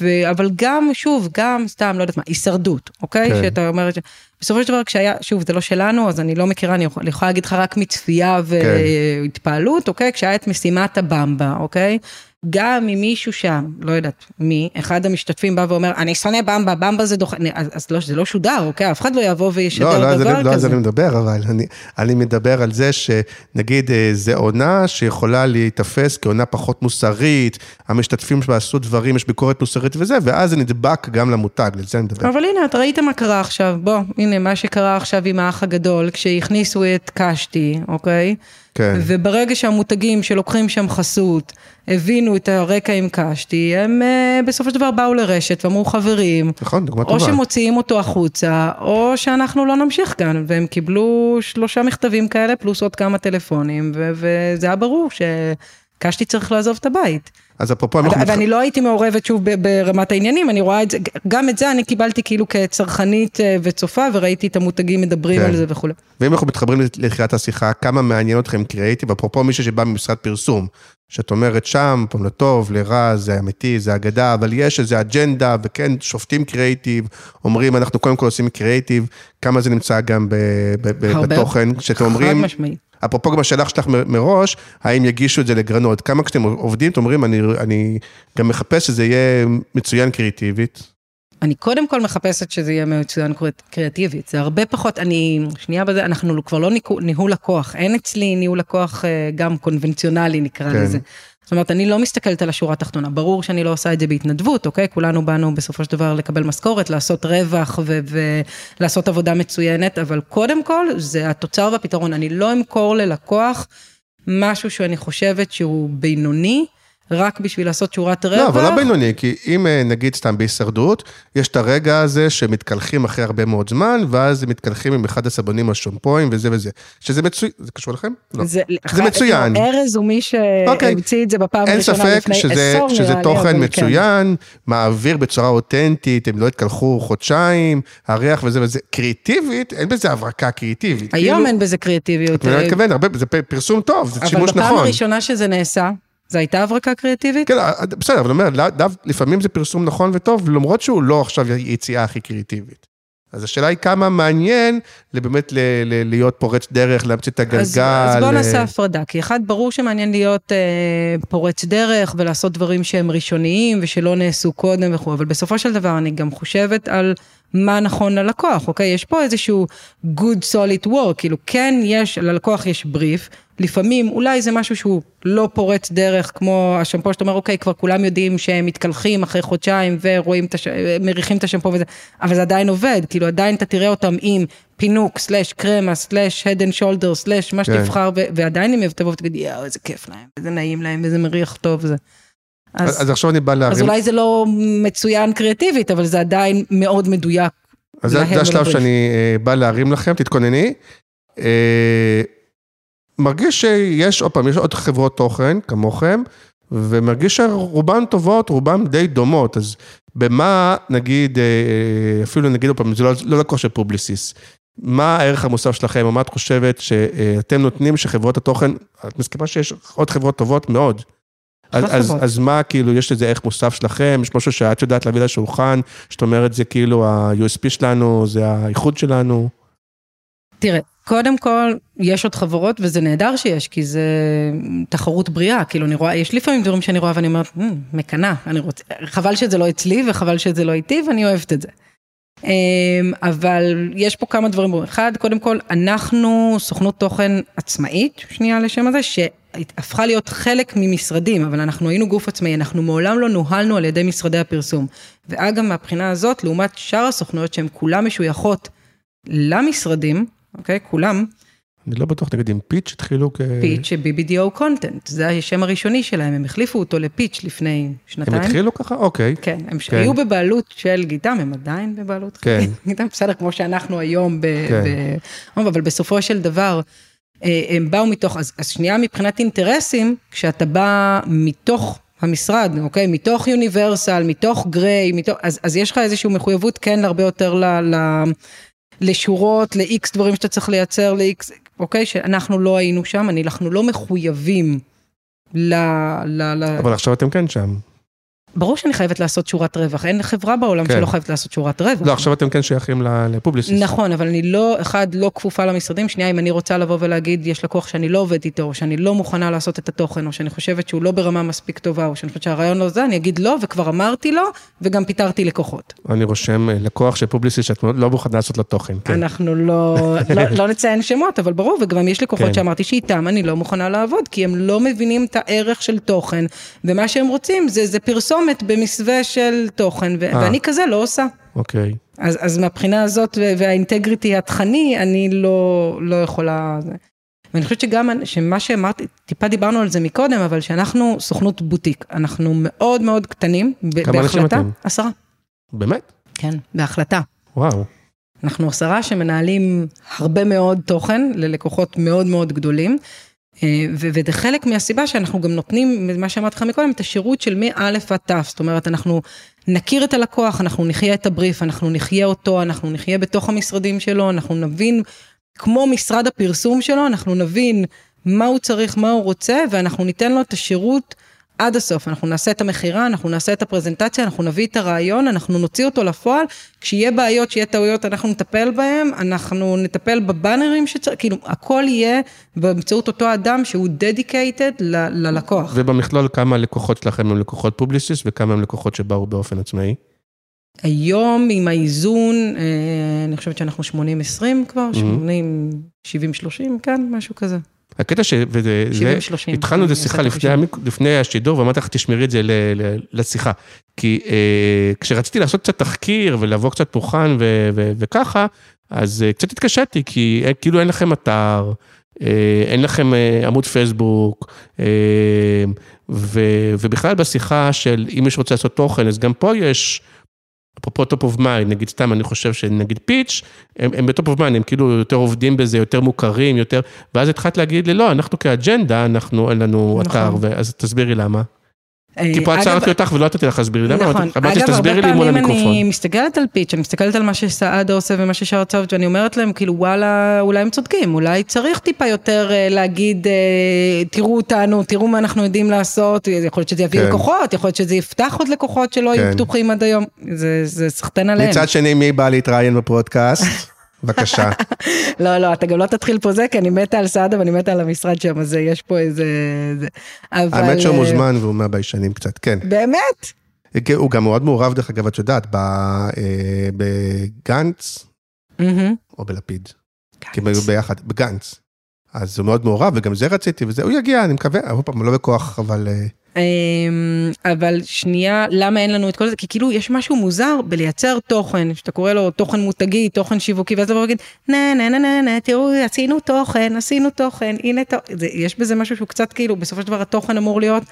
Speaker 4: ו- אבל גם, שוב, גם סתם, לא יודעת מה, הישרדות, אוקיי?
Speaker 3: כן.
Speaker 4: שאתה אומר, ש- בסופו של דבר כשהיה, שוב, זה לא שלנו, אז אני לא מכירה, אני יכול- אני יכולה להגיד לך רק מצפייה והתפעלות, אוקיי? כשהיה את משימת הבמבה, אוקיי? גם אם מישהו שם, לא יודעת מי, אחד המשתתפים בא ואומר, אני שונא במבה, במבה זה דוחה, אז, אז לא, זה לא שודר, אוקיי? אף אחד לא יבוא וישדר
Speaker 3: לא, לא, על זה-
Speaker 4: דבר
Speaker 3: לא על זה
Speaker 4: כזה.
Speaker 3: אני מדבר, אבל אני, אני מדבר על זה שנגיד אה, זה עונה שיכולה להיתפס כעונה פחות מוסרית, המשתתפים שבה עשו דברים, יש ביקורת מוסרית וזה, ואז זה נדבק גם למותג, לזה אני מדבר.
Speaker 4: אבל הנה, אתה ראית מה קרה עכשיו, בוא, הנה מה שקרה עכשיו עם האח הגדול, כשהכניסו את קשתי, אוקיי?
Speaker 3: כן.
Speaker 4: וברגע שהמותגים שלוקחים שם חסות, הבינו את הרקע עם קשתי, הם אה, בסופו של דבר באו לרשת ואמרו חברים,
Speaker 3: נכון, דוגמה
Speaker 4: או
Speaker 3: טובה.
Speaker 4: שמוציאים אותו החוצה, או שאנחנו לא נמשיך כאן, והם קיבלו שלושה מכתבים כאלה, פלוס עוד כמה טלפונים, ו- וזה היה ברור שקשתי צריך לעזוב את הבית.
Speaker 3: אז אפרופו, אנחנו
Speaker 4: ואני לא הייתי מעורבת שוב ברמת העניינים, אני רואה את זה, גם את זה אני קיבלתי כאילו כצרכנית אה, וצופה, וראיתי את המותגים מדברים
Speaker 3: כן.
Speaker 4: על זה וכולי.
Speaker 3: ואם אנחנו מתחברים לתחילת השיחה, כמה מעניין אתכם קריאיטיב, אפרופו מישהו שבא ממשרד פרסום, שאת אומרת שם, פעם לטוב, לרע, זה אמיתי, זה אגדה, אבל יש איזו אג'נדה, וכן, שופטים קריאיטיב, אומרים, אנחנו קודם כל עושים קריאיטיב, כמה זה נמצא גם ב- ב- ב-. בתוכן, כשאתם
Speaker 4: חד
Speaker 3: אומרים,
Speaker 4: משמעית.
Speaker 3: אפרופו גם השאלה שלך מראש, האם יגישו את זה לגרנות, כמה כשאתם עובדים, אתם אומרים, אני, אני גם מחפש שזה יהיה מצוין קריאיטיבית.
Speaker 4: אני קודם כל מחפשת שזה יהיה מצוין קריאט- קריאטיבית, זה הרבה פחות, אני, שנייה בזה, אנחנו כבר לא ניהול, ניהול לקוח, אין אצלי ניהול לקוח אה, גם קונבנציונלי נקרא
Speaker 3: כן.
Speaker 4: לזה. זאת אומרת, אני לא מסתכלת על השורה התחתונה, ברור שאני לא עושה את זה בהתנדבות, אוקיי? כולנו באנו בסופו של דבר לקבל משכורת, לעשות רווח ולעשות עבודה מצוינת, אבל קודם כל זה התוצר והפתרון, אני לא אמכור ללקוח משהו שאני חושבת שהוא בינוני, רק בשביל לעשות שורת רווח.
Speaker 3: לא, אבל לא בינוני, כי אם אה, נגיד סתם בהישרדות, יש את הרגע הזה שמתקלחים אחרי הרבה מאוד זמן, ואז מתקלחים עם אחד הסבונים השומפואים וזה וזה. שזה מצוין, זה קשור לכם? לא.
Speaker 4: זה,
Speaker 3: זה מצוין.
Speaker 4: ארז הוא מי
Speaker 3: אוקיי.
Speaker 4: שהמציא את זה בפעם
Speaker 3: אין
Speaker 4: הראשונה
Speaker 3: ספק
Speaker 4: לפני
Speaker 3: שזה,
Speaker 4: עשור
Speaker 3: שזה
Speaker 4: נראה לי,
Speaker 3: תוכן
Speaker 4: אבל כן.
Speaker 3: מצוין, מעביר בצורה אותנטית, הם לא התקלחו חודשיים, הריח וזה וזה. קריאיטיבית, אין בזה הברקה קריאיטיבית.
Speaker 4: היום
Speaker 3: כאילו,
Speaker 4: אין בזה קריאטיביות.
Speaker 3: אני מתכוון? הרבה- זה פרסום טוב, זה
Speaker 4: אבל
Speaker 3: שימוש
Speaker 4: בפעם
Speaker 3: נכון.
Speaker 4: הראשונה שזה נעשה, זו הייתה הברקה קריאטיבית?
Speaker 3: כן, בסדר, אבל אני אומר, לפעמים זה פרסום נכון וטוב, למרות שהוא לא עכשיו היציאה הכי קריאיטיבית. אז השאלה היא כמה מעניין באמת ל- ל- להיות פורץ דרך, להמציא את הגלגל.
Speaker 4: אז, אז בוא
Speaker 3: אה,
Speaker 4: נעשה הפרדה, כי אחד, ברור שמעניין להיות אה, פורץ דרך ולעשות דברים שהם ראשוניים ושלא נעשו קודם וכו', אבל בסופו של דבר אני גם חושבת על מה נכון ללקוח, אוקיי? יש פה איזשהו good solid work, כאילו כן יש, ללקוח יש בריף, לפעמים אולי זה משהו שהוא לא פורץ דרך, כמו השמפו שאתה אומר, אוקיי, כבר כולם יודעים שהם מתקלחים אחרי חודשיים ורואים את הש... מריחים את השמפו וזה, אבל זה עדיין עובד, כאילו עדיין אתה תראה אותם עם פינוק, סלאש קרמה, סלאש head and shoulder, סלאש מה
Speaker 3: כן.
Speaker 4: שתבחר, ו- ועדיין אם תבוא ותגיד, יואו, איזה כיף להם, איזה נעים להם, איזה מריח טוב זה. אז,
Speaker 3: אז עכשיו אני בא
Speaker 4: אז
Speaker 3: להרים,
Speaker 4: אולי זה לא מצוין קריאטיבית, אבל זה עדיין מאוד מדויק.
Speaker 3: אז זה השלב. שאני אה, בא להרים לכם, תתכונני. אה, מרגיש שיש, עוד פעם, יש עוד חברות תוכן כמוכם, ומרגיש שרובן טובות, רובן די דומות, אז במה, נגיד, אה, אפילו נגיד עוד פעם, זה לא, לא לקוח של פובליסיס, מה הערך המוסף שלכם, או מה את חושבת שאתם נותנים שחברות התוכן, את מסכימה שיש עוד חברות טובות מאוד. אז, אז. אז מה, כאילו, יש לזה ערך מוסף שלכם? יש משהו שאת יודעת להביא לשולחן, שאת אומרת, זה כאילו ה-USP שלנו, זה האיחוד שלנו?
Speaker 4: תראה, קודם כל, יש עוד חברות, וזה נהדר שיש, כי זה תחרות בריאה, כאילו אני רואה, יש לפעמים דברים שאני רואה ואני אומרת, "מ, מקנאה, אני רוצה, חבל שזה לא אצלי וחבל שזה לא איתי, ואני אוהבת את זה. אמ, אבל יש פה כמה דברים. אחד, קודם כל, אנחנו סוכנות תוכן עצמאית, שנייה לשם הזה, שהפכה להיות חלק ממשרדים, אבל אנחנו היינו גוף עצמאי, אנחנו מעולם לא נוהלנו על ידי משרדי הפרסום. ואגב, מהבחינה הזאת, לעומת שאר הסוכנויות שהן כולן משויכות למשרדים, אוקיי? כולם,
Speaker 3: אני לא בטוח, נגיד עם פיץ' התחילו כ...
Speaker 4: פיץ' ב-BDO קונטנט, זה השם הראשוני שלהם, הם החליפו אותו לפיץ' לפני
Speaker 3: הם
Speaker 4: שנתיים.
Speaker 3: התחילו ככה? אוקיי.
Speaker 4: כן, הם
Speaker 3: כן.
Speaker 4: היו בבעלות של גיטם, הם עדיין בבעלות
Speaker 3: כן.
Speaker 4: גיטם, בסדר, כמו שאנחנו היום, ב,
Speaker 3: כן.
Speaker 4: ב, אבל בסופו של דבר, הם באו מתוך, אז, אז שנייה מבחינת אינטרסים, כשאתה בא מתוך המשרד, אוקיי? מתוך יוניברסל, מתוך גריי, מתוך, אז, אז יש לך איזושהי מחויבות כן להרבה יותר ל, ל, לשורות, ל-X דברים שאתה צריך לייצר, ל-X, אוקיי? שאנחנו לא היינו שם, אני- אנחנו לא מחויבים ל... ל, ל...
Speaker 3: אבל עכשיו אתם כן שם.
Speaker 4: ברור שאני חייבת לעשות שורת רווח, אין חברה בעולם
Speaker 3: כן.
Speaker 4: שלא חייבת לעשות שורת רווח.
Speaker 3: לא, עכשיו אתם כן שייכים לפובליסיס.
Speaker 4: נכון, אבל אני לא, אחד, לא כפופה למשרדים, שנייה, אם אני רוצה לבוא ולהגיד, יש לקוח שאני לא עובד איתו, או שאני לא מוכנה לעשות את התוכן, או שאני חושבת שהוא לא ברמה מספיק טובה, או שאני חושבת שהרעיון לא זה, אני אגיד לא, וכבר אמרתי לו, וגם פיטרתי לקוחות.
Speaker 3: אני רושם אה, לקוח של פובליסיס שאת לא מוכנה לעשות לו תוכן. כן.
Speaker 4: אנחנו לא, לא, לא נציין שמות, אבל ברור, וגם יש לקוחות
Speaker 3: כן.
Speaker 4: שאמרתי שאיתם אני לא מוכנה לעבוד, כי הם לא מבינים את הערך של תוכן, ומה שהם רוצים זה, זה פרסומת במסווה של תוכן, ו-
Speaker 3: אה.
Speaker 4: ואני כזה לא עושה.
Speaker 3: אוקיי.
Speaker 4: אז, אז מהבחינה הזאת והאינטגריטי התכני, אני לא, לא יכולה... ואני חושבת שגם, שמה שאמרתי, טיפה דיברנו על זה מקודם, אבל שאנחנו סוכנות בוטיק, אנחנו מאוד מאוד קטנים, ב-
Speaker 3: כמה אנשים אתם?
Speaker 4: עשרה,
Speaker 3: באמת?
Speaker 4: כן, בהחלטה.
Speaker 3: וואו.
Speaker 4: אנחנו עשרה שמנהלים הרבה מאוד תוכן ללקוחות מאוד מאוד גדולים. אה, וזה חלק מהסיבה שאנחנו גם נותנים, מה שאמרתי לך מקודם, את השירות של מא' עד ת', זאת אומרת, אנחנו נכיר את הלקוח, אנחנו נחיה את הבריף, אנחנו נחיה אותו, אנחנו נחיה בתוך המשרדים שלו, אנחנו נבין, כמו משרד הפרסום שלו, אנחנו נבין מה הוא צריך, מה הוא רוצה, ואנחנו ניתן לו את השירות עד הסוף. אנחנו נעשה את המכירה, אנחנו נעשה את הפרזנטציה, אנחנו נביא את הרעיון, אנחנו נוציא אותו לפועל, כשיהיה בעיות, שיהיה טעויות, אנחנו נטפל בהם, אנחנו נטפל בבאנרים שצריך, כאילו, הכל יהיה באמצעות אותו אדם שהוא dedicated ל- ללקוח.
Speaker 3: ובמכלול כמה לקוחות שלכם הם לקוחות פובליסיס וכמה הם לקוחות שבאו באופן עצמאי?
Speaker 4: היום עם האיזון, אה, אני חושבת שאנחנו 80-20 כבר, 80-70-30, כן, משהו כזה.
Speaker 3: הקטע ש... וזה, זה,
Speaker 4: 70-30.
Speaker 3: התחלנו את
Speaker 4: אני
Speaker 3: השיחה לפני, לפני השידור, ואמרתי לך, תשמרי את זה ל, ל, לשיחה. כי אה, כשרציתי לעשות קצת תחקיר ולבוא קצת מוכן ו, ו, וככה, אז אה, קצת התקשיתי, כי אה, כאילו אין לכם אתר, אה, אין לכם אה, עמוד פייסבוק, אה, ו, ובכלל בשיחה של אם מישהו רוצה לעשות תוכן, אז גם פה יש... אפרופו top of mind, נגיד סתם, אני חושב שנגיד פיץ', הם, הם ב top of mind, הם כאילו יותר עובדים בזה, יותר מוכרים, יותר, ואז התחלת להגיד לי, לא, אנחנו כאג'נדה, אנחנו, אין לנו
Speaker 4: נכון.
Speaker 3: אתר, אז תסבירי למה.
Speaker 4: אה,
Speaker 3: כי פה
Speaker 4: אגב,
Speaker 3: עצרתי אותך ולא נתתי לך להסביר לי למה,
Speaker 4: נכון,
Speaker 3: אמרתי- אמרתי
Speaker 4: אגב, הרבה
Speaker 3: לי מול
Speaker 4: פעמים. אני מסתכלת על פיץ', אני מסתכלת על מה שסעדה עושה ומה ששאר צוות, ואני אומרת להם, כאילו, וואלה, אולי הם צודקים, אולי צריך טיפה יותר אה, להגיד, אה, תראו אותנו, תראו מה אנחנו יודעים לעשות, יכול להיות שזה יביא
Speaker 3: כן.
Speaker 4: לקוחות, יכול להיות שזה יפתח עוד לקוחות שלא
Speaker 3: כן.
Speaker 4: היו פתוחים עד היום, זה- זה סחטיין עליהם.
Speaker 3: מצד שני, מי בא להתראיין בפודקאסט? בבקשה.
Speaker 4: לא, לא, אתה גם לא תתחיל פה זה, כי אני מתה על סעדה ואני מתה על המשרד שם, אז יש פה איזה... זה- אבל...
Speaker 3: האמת שהוא
Speaker 4: אה,
Speaker 3: מוזמן והוא מהביישנים קצת, כן.
Speaker 4: באמת?
Speaker 3: הוא גם מאוד מעורב, דרך אגב, את יודעת, אה, בגנץ. או בלפיד. כי הם היו ביחד, בגנץ. אז הוא מאוד מעורב, וגם זה רציתי, וזה, הוא יגיע, אני מקווה, עוד פעם, לא בכוח, אבל... אה,
Speaker 4: אמ, אבל שנייה, למה אין לנו את כל זה? כי כאילו יש משהו מוזר בלייצר תוכן, שאתה קורא לו תוכן מותגי, תוכן שיווקי, ואז אתה בא להגיד, נה נה נה נה נה, תראו, עשינו תוכן, עשינו תוכן, הנה תוכן, יש בזה משהו שהוא קצת כאילו, בסופו של דבר התוכן אמור להיות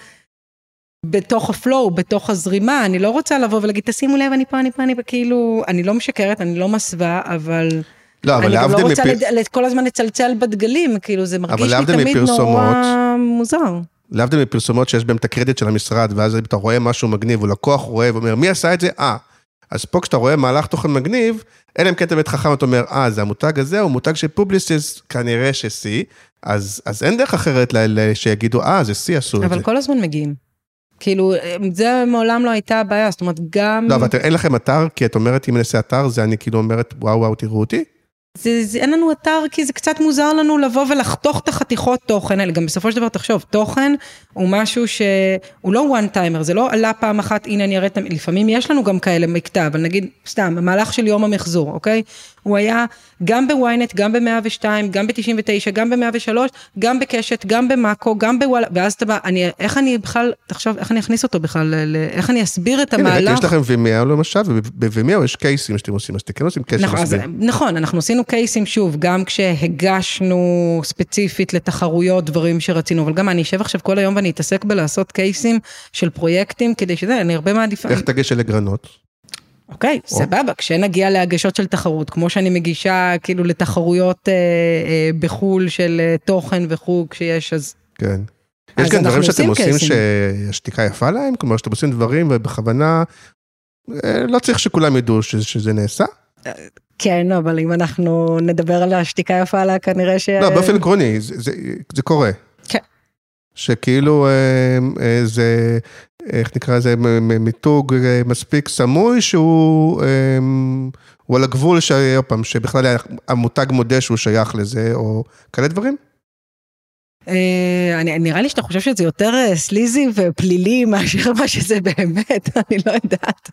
Speaker 4: בתוך הפלואו, בתוך הזרימה, אני לא רוצה לבוא ולהגיד, תשימו לב, אני פה, אני פה, אני פה, כאילו, אני לא משקרת, אני לא מסווה, אבל...
Speaker 3: לא, אבל
Speaker 4: אני גם לא
Speaker 3: להבדיל
Speaker 4: רוצה לד- כל הזמן לצלצל בדגלים, כאילו זה מרגיש לי
Speaker 3: להבדיל
Speaker 4: תמיד נורא
Speaker 3: מפרסומות,
Speaker 4: מוזר.
Speaker 3: להבדיל מפרסומות שיש בהם את הקרדיט של המשרד, ואז אתה רואה משהו מגניב, או לקוח רואה ואומר, מי עשה את זה? אה. אז פה כשאתה רואה מהלך תוכן מגניב, אלא אם כן אתה באמת חכם, אתה אומר, אה, זה המותג הזה, הוא מותג של פובליסיס, כנראה ש-C, אז, אז אין דרך אחרת ל- ל- שיגידו, אה, זה C עשו את
Speaker 4: אבל
Speaker 3: זה.
Speaker 4: כל הזמן מגיעים. כאילו, זה מעולם לא הייתה הבעיה, זאת אומרת, גם...
Speaker 3: לא, אבל אין לכם אתר, כי את אומרת, אם אני אעשה אתר, זה אני כאילו אומרת, וואו, וואו, תראו אותי.
Speaker 4: זה, זה, אין לנו אתר, כי זה קצת מוזר לנו לבוא ולחתוך את החתיכות תוכן האלה. גם בסופו של דבר, תחשוב, תוכן הוא משהו שהוא לא one timer, זה לא עלה פעם אחת, הנה אני אראה את... המ- לפעמים יש לנו גם כאלה מקטע, אבל נגיד, סתם, המהלך של יום המחזור, אוקיי? הוא היה גם בוויינט, גם ב-102, גם ב-99, גם ב-103, גם בקשת, גם במאקו, גם בוואלה, ואז אתה בא, אני, איך אני בכלל, תחשוב, איך אני אכניס אותו בכלל, ל- איך אני אסביר את
Speaker 3: הנה,
Speaker 4: המהלך?
Speaker 3: יש לכם וימיאו למשל, ובווימיאו יש קייסים שאתם עושים, אז אתם כן עושים קייסים.
Speaker 4: נכון, נכון, אנחנו עשינו קייסים שוב, גם כשהגשנו ספציפית לתחרויות דברים שרצינו, אבל גם אני אשב עכשיו כל היום ואני אתעסק בלעשות קייסים של פרויקטים, כדי שזה, אני הרבה מעדיפה,
Speaker 3: איך תגש לגרנות?
Speaker 4: אוקיי,
Speaker 3: או.
Speaker 4: סבבה, כשנגיע להגשות של תחרות, כמו שאני מגישה כאילו לתחרויות אה, אה, בחו"ל של אה, תוכן וכו', כשיש, אז
Speaker 3: כן.
Speaker 4: אז
Speaker 3: יש גם דברים שאתם
Speaker 4: עושים.
Speaker 3: שהשתיקה יפה להם? כלומר, שאתם עושים דברים ובכוונה, אה, לא צריך שכולם ידעו ש- שזה נעשה?
Speaker 4: כן, אבל אם אנחנו נדבר על השתיקה יפה לה, כנראה ש...
Speaker 3: לא, באופן עקרוני, זה- זה- זה קורה.
Speaker 4: כן.
Speaker 3: שכאילו אה, אה, זה, איך נקרא לזה, מיתוג אה, מספיק סמוי שהוא אה, הוא על הגבול, שעוד פעם, שבכלל המותג מודה שהוא שייך לזה, או כאלה דברים?
Speaker 4: אה, אני, נראה לי שאתה חושב שזה יותר אה, סליזי ופלילי מאשר מה שזה באמת, אני לא יודעת.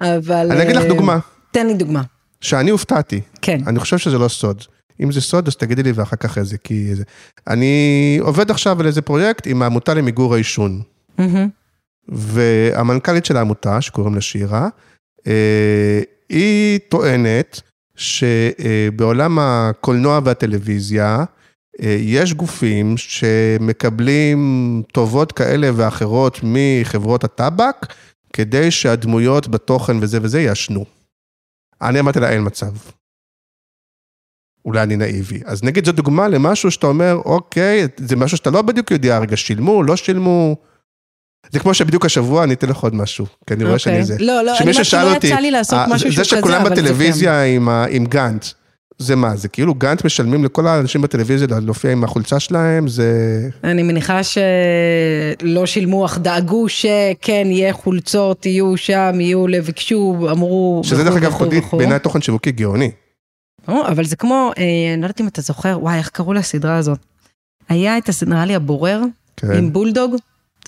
Speaker 4: אבל...
Speaker 3: אני אגיד לך דוגמה,
Speaker 4: תן לי דוגמה.
Speaker 3: שאני הופתעתי.
Speaker 4: כן.
Speaker 3: אני חושב שזה לא סוד. אם זה סוד, אז תגידי לי ואחר כך איזה, כי זה... אני עובד עכשיו על איזה פרויקט עם העמותה למיגור העישון.
Speaker 4: מהמם.
Speaker 3: והמנכ"לית של העמותה, שקוראים לה שירה, אה, היא טוענת שבעולם הקולנוע והטלוויזיה, אה, יש גופים שמקבלים טובות כאלה ואחרות מחברות הטבק, כדי שהדמויות בתוכן וזה וזה יעשנו. אני אמרתי לה, אין מצב. אולי אני נאיבי. אז נגיד זו דוגמה למשהו שאתה אומר, אוקיי, זה משהו שאתה לא בדיוק יודע, רגע, שילמו, לא שילמו. זה כמו שבדיוק השבוע אני אתן לך עוד משהו, כי אני רואה שאני זה.
Speaker 4: לא, לא,
Speaker 3: שמישהו
Speaker 4: אני
Speaker 3: שאל
Speaker 4: לא
Speaker 3: אותי, אה, זה שכולם בטלוויזיה עם ה- עם גאנט, זה מה, זה כאילו גאנט משלמים לכל האנשים בטלוויזיה להופיע עם החולצה שלהם, זה...
Speaker 4: אני מניחה שלא שילמו, אך דאגו שכן, יהיה חולצות, יהיו שם, יהיו, ביקשו, אמרו,
Speaker 3: שזה דרך אגב חודית. בעיניי תוכן שיווקי גאוני.
Speaker 4: או, אבל זה כמו, אה, אני לא יודעת אם אתה זוכר, וואי, איך קראו לסדרה הזאת? היה את הסדרה, נראה לי הבורר,
Speaker 3: כן,
Speaker 4: עם בולדוג.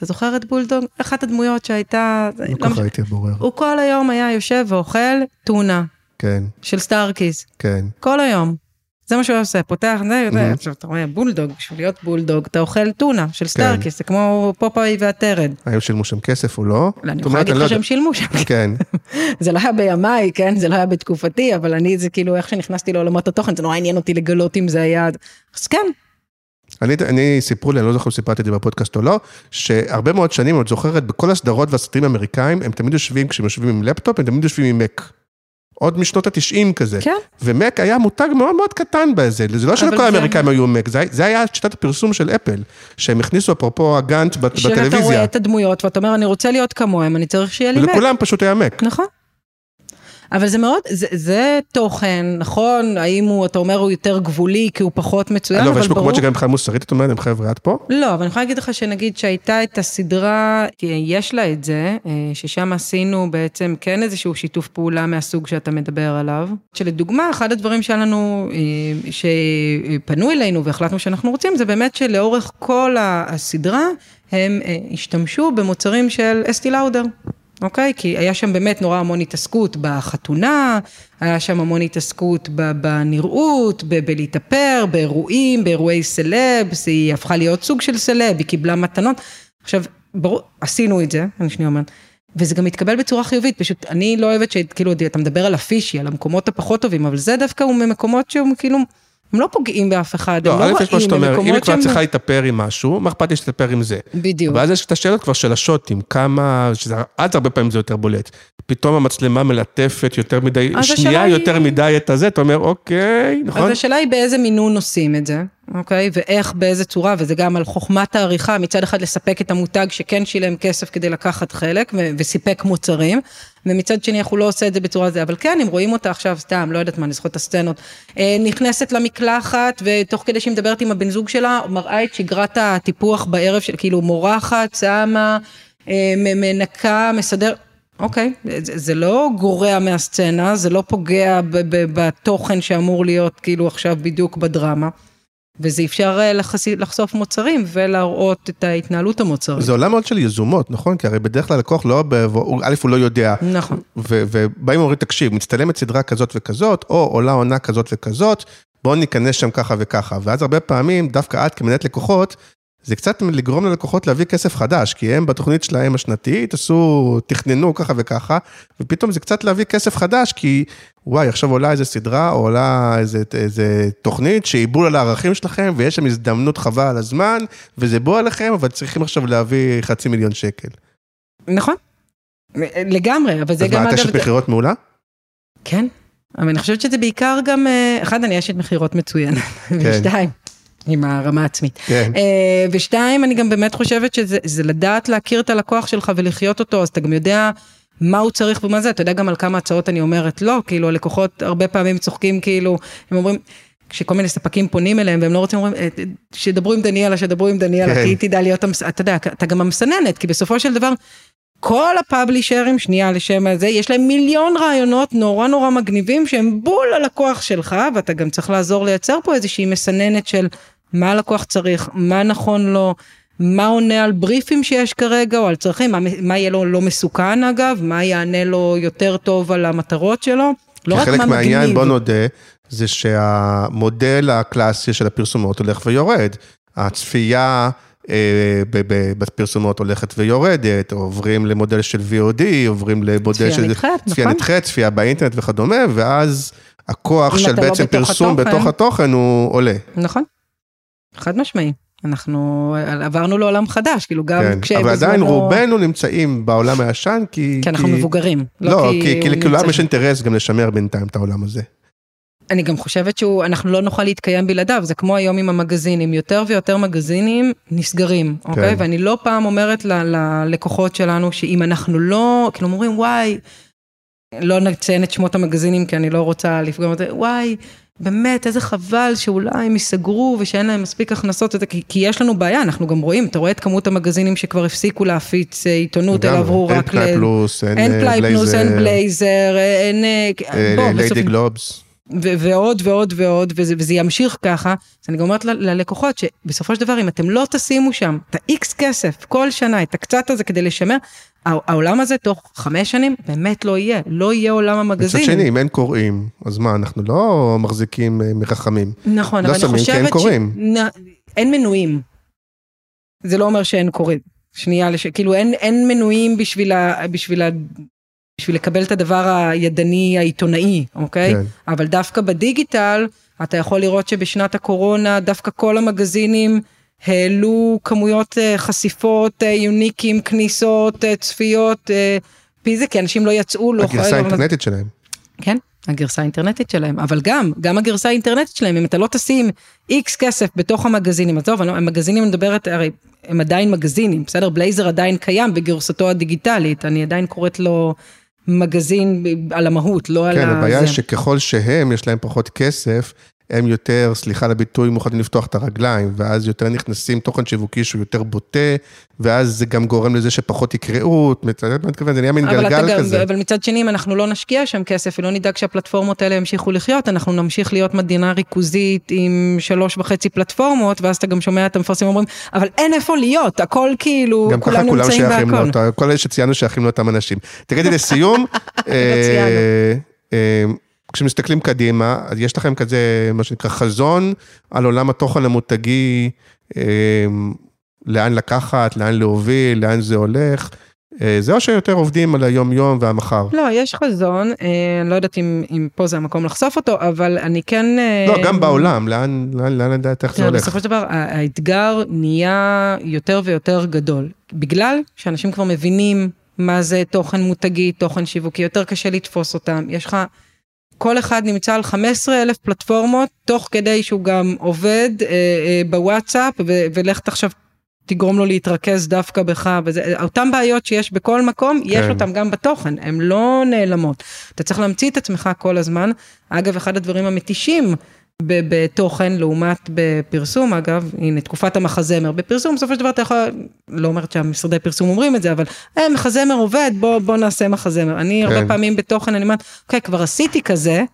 Speaker 4: אתה זוכר את בולדוג? אחת הדמויות שהייתה...
Speaker 3: לא
Speaker 4: לא
Speaker 3: ככה
Speaker 4: משנה.
Speaker 3: הייתי הבורר.
Speaker 4: הוא כל היום היה יושב ואוכל טונה
Speaker 3: כן,
Speaker 4: של סטארקיסט.
Speaker 3: כן.
Speaker 4: כל היום. זה מה שהוא עושה, פותח, זה,
Speaker 3: מהמם.
Speaker 4: עכשיו אתה רואה בולדוג, בשביל להיות בולדוג, אתה אוכל טונה
Speaker 3: כן.
Speaker 4: של סטארקיסט, זה כמו פופאי והתרד.
Speaker 3: האם שילמו שם כסף או לא?
Speaker 4: לא, אני יכולה להגיד
Speaker 3: לא
Speaker 4: לך
Speaker 3: יודע.
Speaker 4: שהם שילמו שם,
Speaker 3: כן,
Speaker 4: זה לא היה בימיי, כן? זה לא היה בתקופתי, אבל אני, זה כאילו, איך שנכנסתי לעולמות התוכן, זה נורא עניין אותי לגלות אם זה היה... אז כן,
Speaker 3: אני, אני, סיפרו לי, אני לא זוכר אם סיפרתי את זה בפודקאסט או לא, שהרבה מאוד שנים, את זוכרת, בכל הסדרות והסרטים האמריקאים, הם תמיד יושבים, כשהם יושבים עם לפטופ, הם תמיד יושבים עם מק. עוד משנות התשעים כזה.
Speaker 4: כן.
Speaker 3: ומק היה מותג מאוד מאוד קטן בזה, זה לא שלכל האמריקאים היו מק, זה, זה היה שיטת הפרסום של אפל, שהם הכניסו אפרופו הגאנט בת-
Speaker 4: שאתה רואה
Speaker 3: בטלוויזיה,
Speaker 4: את הדמויות ואתה אומר, אני רוצה להיות כמוהם, אני צריך שיהיה לי מק.
Speaker 3: ולכולם פשוט היה מק.
Speaker 4: נכון. אבל זה מאוד, זה, זה תוכן, נכון, האם הוא, אתה אומר, הוא יותר גבולי כי הוא פחות מצוין,
Speaker 3: לא,
Speaker 4: אבל
Speaker 3: ויש
Speaker 4: ברור...
Speaker 3: מקומות שגם מבחינה מוסרית, את אומרת, הם חבר'ה, את פה?
Speaker 4: לא, אבל אני יכולה להגיד לך שנגיד שהייתה את הסדרה, יש לה את זה, אה, ששם עשינו בעצם כן איזשהו שיתוף פעולה מהסוג שאתה מדבר עליו. שלדוגמה, אחד הדברים שהיה לנו, אה, שפנו אלינו והחלטנו שאנחנו רוצים, זה באמת שלאורך כל הסדרה, הם אה, השתמשו במוצרים של אסטי לאודר. אוקיי? כי היה שם באמת נורא המון התעסקות בחתונה, היה שם המון התעסקות בנראות, בלהתאפר, באירועים, באירועי סלבס, היא הפכה להיות סוג של סלב, היא קיבלה מתנות. עכשיו, ברור, עשינו את זה, אני שנייה אומרת, וזה גם מתקבל בצורה חיובית, פשוט אני לא אוהבת שכאילו, אתה מדבר על הפישי, על המקומות הפחות טובים, אבל זה דווקא הוא ממקומות שהם כאילו, הם לא פוגעים באף אחד, הם
Speaker 3: לא,
Speaker 4: לא
Speaker 3: א', יש מה שאתה
Speaker 4: רעים,
Speaker 3: אומר,
Speaker 4: הם
Speaker 3: אם היא כבר
Speaker 4: שהם...
Speaker 3: צריכה להתאפר עם משהו, מה אכפת לי שתתאפר עם זה?
Speaker 4: בדיוק.
Speaker 3: ואז יש את השאלות כבר של השוטים, כמה, שזה, אז הרבה פעמים זה יותר בולט. פתאום המצלמה מלטפת יותר מדי, שנייה
Speaker 4: היא-
Speaker 3: יותר מדי את הזה, אתה אומר, אוקיי, נכון?
Speaker 4: אז השאלה היא באיזה מינון עושים את זה, אוקיי? ואיך, באיזה צורה, וזה גם על חוכמת העריכה, מצד אחד לספק את המותג שכן שילם כסף כדי לקחת חלק ו- וסיפק מוצרים, ומצד שני אנחנו לא עושה את זה בצורה זה, אבל כן, אם רואים אותה עכשיו, סתם, לא יודעת מה, אני זוכרת את הסצנות, אה, נכנסת למקלחת, ותוך כדי שהיא מדברת עם הבן זוג שלה, מראה את שגרת הטיפוח בערב של, כאילו מורחת, שמה, אה, מנקה, מסדר. אוקיי, זה, זה לא גורע מהסצנה, זה לא פוגע ב, ב, בתוכן שאמור להיות כאילו עכשיו בדיוק בדרמה. וזה אפשר אה, לחשוף מוצרים ולהראות את ההתנהלות המוצרית.
Speaker 3: זה עולם מאוד של יזומות, נכון? כי הרי בדרך כלל לקוח לא, א', הוא לא יודע,
Speaker 4: נכון.
Speaker 3: ובאים ואומרים, תקשיב, מצטלמת סדרה כזאת וכזאת, או עולה עונה כזאת וכזאת, בואו ניכנס שם ככה וככה. ואז הרבה פעמים, דווקא את כמנהלת לקוחות, זה קצת לגרום ללקוחות להביא כסף חדש, כי הם בתוכנית שלהם השנתית עשו, תכננו ככה וככה, ופתאום זה קצת להביא כסף חדש, כי וואי, עכשיו עולה איזה סדרה, או עולה איזה, איזה תוכנית שהיא בול על הערכים שלכם, ויש שם הזדמנות חבל על הזמן, וזה בוא עליכם, אבל צריכים עכשיו להביא חצי מיליון שקל.
Speaker 4: נכון. לגמרי, אבל זה
Speaker 3: אז
Speaker 4: גם
Speaker 3: מה, את אשת מכירות מעולה?
Speaker 4: כן, אבל אני חושבת שזה בעיקר גם, אה, אחד, אני אשת מכירות מצוינת, ושתיים, עם הרמה העצמית.
Speaker 3: כן.
Speaker 4: אה, ושתיים, אני גם באמת חושבת שזה זה לדעת להכיר את הלקוח שלך ולחיות אותו, אז אתה גם יודע מה הוא צריך ומה זה, אתה יודע גם על כמה הצעות אני אומרת לא, כאילו הלקוחות הרבה פעמים צוחקים כאילו, הם אומרים, כשכל מיני ספקים פונים אליהם והם לא רוצים, אומרים, "אה, שידברו עם דניאלה, שידברו עם דניאלה,
Speaker 3: כן.
Speaker 4: כי היא תדע להיות, אתה יודע, אתה גם המסננת, כי בסופו של דבר, כל הפאבלישרים, שנייה לשם הזה, יש להם מיליון רעיונות נורא נורא מגניבים שהם בול הלקוח שלך, ואתה גם צריך לעזור לייצר פה איזושהי מסננת של מה הלקוח צריך, מה נכון לו, מה עונה על בריפים שיש כרגע או על צרכים, מה, מה יהיה לו לא מסוכן אגב, מה יענה לו יותר טוב על המטרות שלו, לא רק
Speaker 3: חלק
Speaker 4: מה
Speaker 3: מהעניין,
Speaker 4: מגניב.
Speaker 3: בוא נודה, זה שהמודל הקלאסי של הפרסומות הולך ויורד. הצפייה בפרסומות הולכת ויורדת, עוברים למודל של VOD, עוברים למודל
Speaker 4: צפייה
Speaker 3: של...
Speaker 4: נדחית,
Speaker 3: צפייה
Speaker 4: נכון.
Speaker 3: נדחית, צפייה באינטרנט וכדומה, ואז הכוח של
Speaker 4: לא
Speaker 3: בעצם פרסום
Speaker 4: התוכן.
Speaker 3: בתוך התוכן הוא עולה.
Speaker 4: נכון. חד משמעי. אנחנו עברנו לעולם חדש, כאילו גם
Speaker 3: כן,
Speaker 4: כשבזמנו...
Speaker 3: אבל עדיין רובנו נמצאים בעולם הישן, כי...
Speaker 4: כי אנחנו מבוגרים.
Speaker 3: לא, כי, כי לכולם
Speaker 4: נמצאים-
Speaker 3: יש אינטרס גם לשמר בינתיים את העולם הזה.
Speaker 4: אני גם חושבת שאנחנו לא נוכל להתקיים בלעדיו, זה כמו היום עם המגזינים, יותר ויותר מגזינים נסגרים, אוקיי? ואני לא פעם אומרת ל- ללקוחות שלנו, שאם אנחנו לא, כאילו אומרים, וואי, לא נציין את שמות המגזינים, כי אני לא רוצה לפגוע בזה, וואי, באמת, איזה חבל שאולי הם ייסגרו ושאין להם מספיק הכנסות, כי, כי יש לנו בעיה, אנחנו גם רואים, אתה רואה את כמות המגזינים שכבר הפסיקו להפיץ אה, עיתונות, אלא עברו
Speaker 3: אין
Speaker 4: רק ל...
Speaker 3: אין
Speaker 4: אין פלאי פלוס, אין בלייזר, אין... אה,
Speaker 3: אה,
Speaker 4: בוא, בסוף-
Speaker 3: ליידי גלובס.
Speaker 4: ו- ועוד ועוד ועוד, וזה, וזה ימשיך ככה, אז אני גם אומרת ל- ללקוחות שבסופו של דבר, אם אתם לא תשימו שם את ה-X כסף כל שנה, את הקצת הזה כדי לשמר, הע- העולם הזה תוך חמש שנים באמת לא יהיה, לא יהיה עולם
Speaker 3: מצד
Speaker 4: המגזינים.
Speaker 3: שני, אם אין קוראים, אז מה, אנחנו לא מחזיקים אה, מרחמים.
Speaker 4: נכון,
Speaker 3: לא
Speaker 4: אבל אני
Speaker 3: שמים כי אין
Speaker 4: חושבת
Speaker 3: קוראים.
Speaker 4: נ- אין מנויים. זה לא אומר שאין קוראים. שנייה, לש... כאילו אין, אין מנויים בשביל, ה... בשביל. בשביל לקבל את הדבר הידני העיתונאי, אוקיי?
Speaker 3: כן.
Speaker 4: אבל דווקא בדיגיטל, אתה יכול לראות שבשנת הקורונה דווקא כל המגזינים העלו כמויות אה, חשיפות, אה, יוניקים, כניסות, אה, צפיות, פי זה, כי אנשים לא יצאו, לא
Speaker 3: הגרסה האינטרנטית שלהם.
Speaker 4: כן, הגרסה האינטרנטית שלהם, אבל גם, גם הגרסה האינטרנטית שלהם, אם אתה לא תשים איקס כסף בתוך המגזינים, עזוב, המגזינים אני מדברת, הרי הם עדיין מגזינים, בסדר? בלייזר עדיין קיים בגרסתו הדיגיטלית, אני עדיין קוראת לו מגזין על המהות, לא על
Speaker 3: כן,
Speaker 4: ה...
Speaker 3: הבעיה היא. שככל שהם, יש להם פחות כסף, הם יותר, סליחה על הביטוי, מוכנים לפתוח את הרגליים, ואז יותר נכנסים תוכן שיווקי שהוא יותר בוטה, ואז זה גם גורם לזה שפחות יקראו, אתה יודע מה אני מתכוון? זה נהיה מין
Speaker 4: אתה
Speaker 3: גלגל
Speaker 4: גם,
Speaker 3: כזה.
Speaker 4: אבל מצד שני, אם אנחנו לא נשקיע שם כסף ולא נדאג שהפלטפורמות האלה ימשיכו לחיות, אנחנו נמשיך להיות מדינה ריכוזית עם שלוש וחצי פלטפורמות, ואז אתה גם שומע את המפרסמים אומרים, אבל אין איפה להיות, הכל כאילו,
Speaker 3: גם ככה
Speaker 4: כולם
Speaker 3: כולם
Speaker 4: נמצאים
Speaker 3: שייכים
Speaker 4: בהכל.
Speaker 3: כל אלה שציינו שייכים לאותם אנשים. תגידי לסיום, כשמסתכלים קדימה, אז יש לכם כזה, מה שנקרא, חזון על עולם התוכן המותגי, אה, לאן לקחת, לאן להוביל, לאן זה הולך. אה, זה או שיותר עובדים על היום-יום והמחר?
Speaker 4: לא, יש חזון, אה, לא יודעת אם, אם פה זה המקום לחשוף אותו, אבל אני כן... אה,
Speaker 3: לא, גם בעולם, לאן, לאן, לאן לדעת איך זה הולך?
Speaker 4: בסופו של דבר, האתגר נהיה יותר ויותר גדול, בגלל שאנשים כבר מבינים מה זה תוכן מותגי, תוכן שיווקי, יותר קשה לתפוס אותם. יש לך, כל אחד נמצא על 15 אלף פלטפורמות, תוך כדי שהוא גם עובד אה, אה, בוואטסאפ, ו- ולך עכשיו תגרום לו להתרכז דווקא בך, וזה, אותן בעיות שיש בכל מקום, יש
Speaker 3: כן.
Speaker 4: אותן גם בתוכן, הן לא נעלמות. אתה צריך להמציא את עצמך כל הזמן. אגב, אחד הדברים המתישים בתוכן לעומת בפרסום, אגב, הנה תקופת המחזמר. בפרסום בסופו של דבר אתה יכול, לא אומרת שהמשרדי פרסום אומרים את זה, אבל אה, מחזמר עובד, בוא, בוא נעשה מחזמר. אני
Speaker 3: כן.
Speaker 4: הרבה פעמים בתוכן, אני אומרת, אוקיי, כבר עשיתי כזה,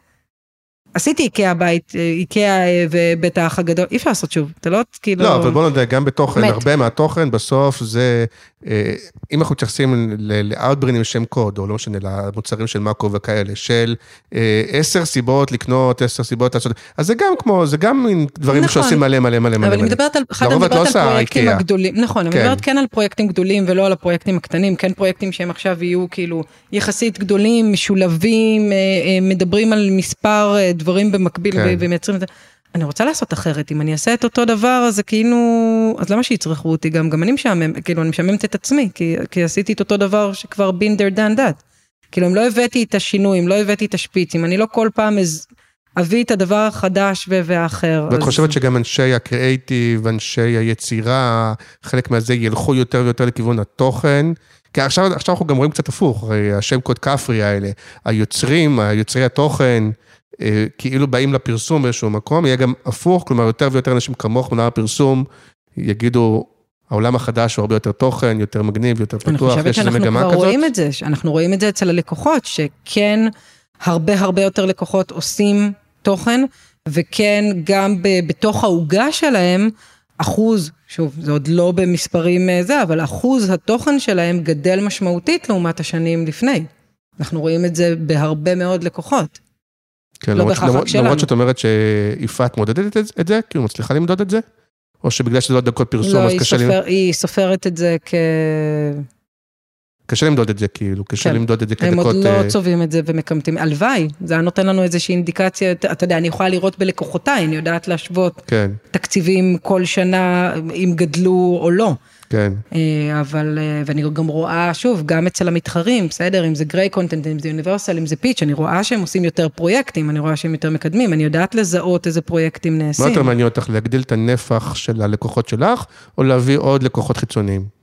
Speaker 4: עשיתי איקאה בית, אה, איקאה אה, ובית האח הגדול, אי אפשר לעשות שוב, אתה לא, כאילו...
Speaker 3: לא, אבל בוא נודה, גם בתוכן,
Speaker 4: מת.
Speaker 3: הרבה מהתוכן בסוף זה, אם אנחנו מתייחסים לאאוטברינגים שהם קוד, או לא משנה, למוצרים של מאקו וכאלה, של אה, עשר סיבות לקנות, עשר סיבות לעשות, אז זה גם כמו, זה גם מין דברים
Speaker 4: נכון.
Speaker 3: שעושים מלא מלא מלא מלא.
Speaker 4: אבל אני. מדברת על,
Speaker 3: לרוב
Speaker 4: אני
Speaker 3: את לא
Speaker 4: מדברת על פרויקטים
Speaker 3: איקאה.
Speaker 4: הגדולים, נכון, אני
Speaker 3: כן.
Speaker 4: מדברת כן על פרויקטים גדולים ולא על הפרויקטים הקטנים, כן פרויקטים שהם עכשיו יהיו כאילו יחסית גדולים, משולבים, אה, אה, מדברים על מספר אה, דברים במקביל
Speaker 3: כן.
Speaker 4: ומייצרים את זה. אני רוצה לעשות אחרת, אם אני אעשה את אותו דבר, אז זה כאילו, אז למה שיצרכו אותי גם? גם אני משעמם, כאילו אני משעממת את עצמי, כי, כי עשיתי את אותו דבר שכבר been there done that. כאילו אם לא הבאתי את השינוי, אם לא הבאתי את השפיץ, אם אני לא כל פעם אז... אביא את הדבר החדש והאחר.
Speaker 3: ואת
Speaker 4: אז-
Speaker 3: חושבת שגם אנשי הקריאייטיב, אנשי היצירה, חלק מהזה ילכו יותר ויותר לכיוון התוכן? כי עכשיו, עכשיו אנחנו גם רואים קצת הפוך, הרי השם קוד כפרי האלה, היוצרים, היוצרי התוכן, כאילו באים לפרסום באיזשהו מקום, יהיה גם הפוך, כלומר יותר ויותר אנשים כמוך מעולם הפרסום, יגידו, העולם החדש הוא הרבה יותר תוכן, יותר מגניב, יותר
Speaker 4: אני
Speaker 3: פתוח,
Speaker 4: חושבת
Speaker 3: יש איזו
Speaker 4: שאנחנו
Speaker 3: מגמה
Speaker 4: כבר
Speaker 3: כזאת?
Speaker 4: רואים את זה, אנחנו רואים את זה אצל הלקוחות, שכן הרבה הרבה יותר לקוחות עושים תוכן, וכן גם ב- בתוך העוגה שלהם, אחוז, שוב, זה עוד לא במספרים אה, זה, אבל אחוז התוכן שלהם גדל משמעותית לעומת השנים לפני. אנחנו רואים את זה בהרבה מאוד לקוחות.
Speaker 3: כן,
Speaker 4: לא
Speaker 3: למרות,
Speaker 4: בהכרח רק שלנו.
Speaker 3: למרות שאת אומרת שיפעת מודדת את, את זה, כאילו מצליחה למדוד את זה? או שבגלל שזה לא דקות פרסום
Speaker 4: לא,
Speaker 3: אז
Speaker 4: היא,
Speaker 3: קשה לי...
Speaker 4: סופר, היא סופרת את זה כ...
Speaker 3: קשה למדוד את זה כאילו, קשה
Speaker 4: כן.
Speaker 3: למדוד את זה
Speaker 4: הם
Speaker 3: כדקות...
Speaker 4: עוד לא
Speaker 3: אה,
Speaker 4: צובעים את זה ומקמטים, הלוואי, זה היה נותן לנו איזושהי אינדיקציה, אתה יודע, אני יכולה לראות בלקוחותיי, אני יודעת להשוות
Speaker 3: כן,
Speaker 4: תקציבים כל שנה, אם גדלו או לא.
Speaker 3: כן.
Speaker 4: אה, אבל, אה, ואני גם רואה, שוב, גם אצל המתחרים, בסדר, אם זה גריי קונטנט, אם זה יוניברסל, אם זה פיץ', אני רואה שהם עושים יותר פרויקטים, אני רואה שהם יותר מקדמים, אני יודעת לזהות איזה פרויקטים
Speaker 3: מה
Speaker 4: נעשים.
Speaker 3: יותר מעניין אותך, להגדיל את הנפח של הלקוחות שלך, או להביא עוד לקוחות חיצוניים?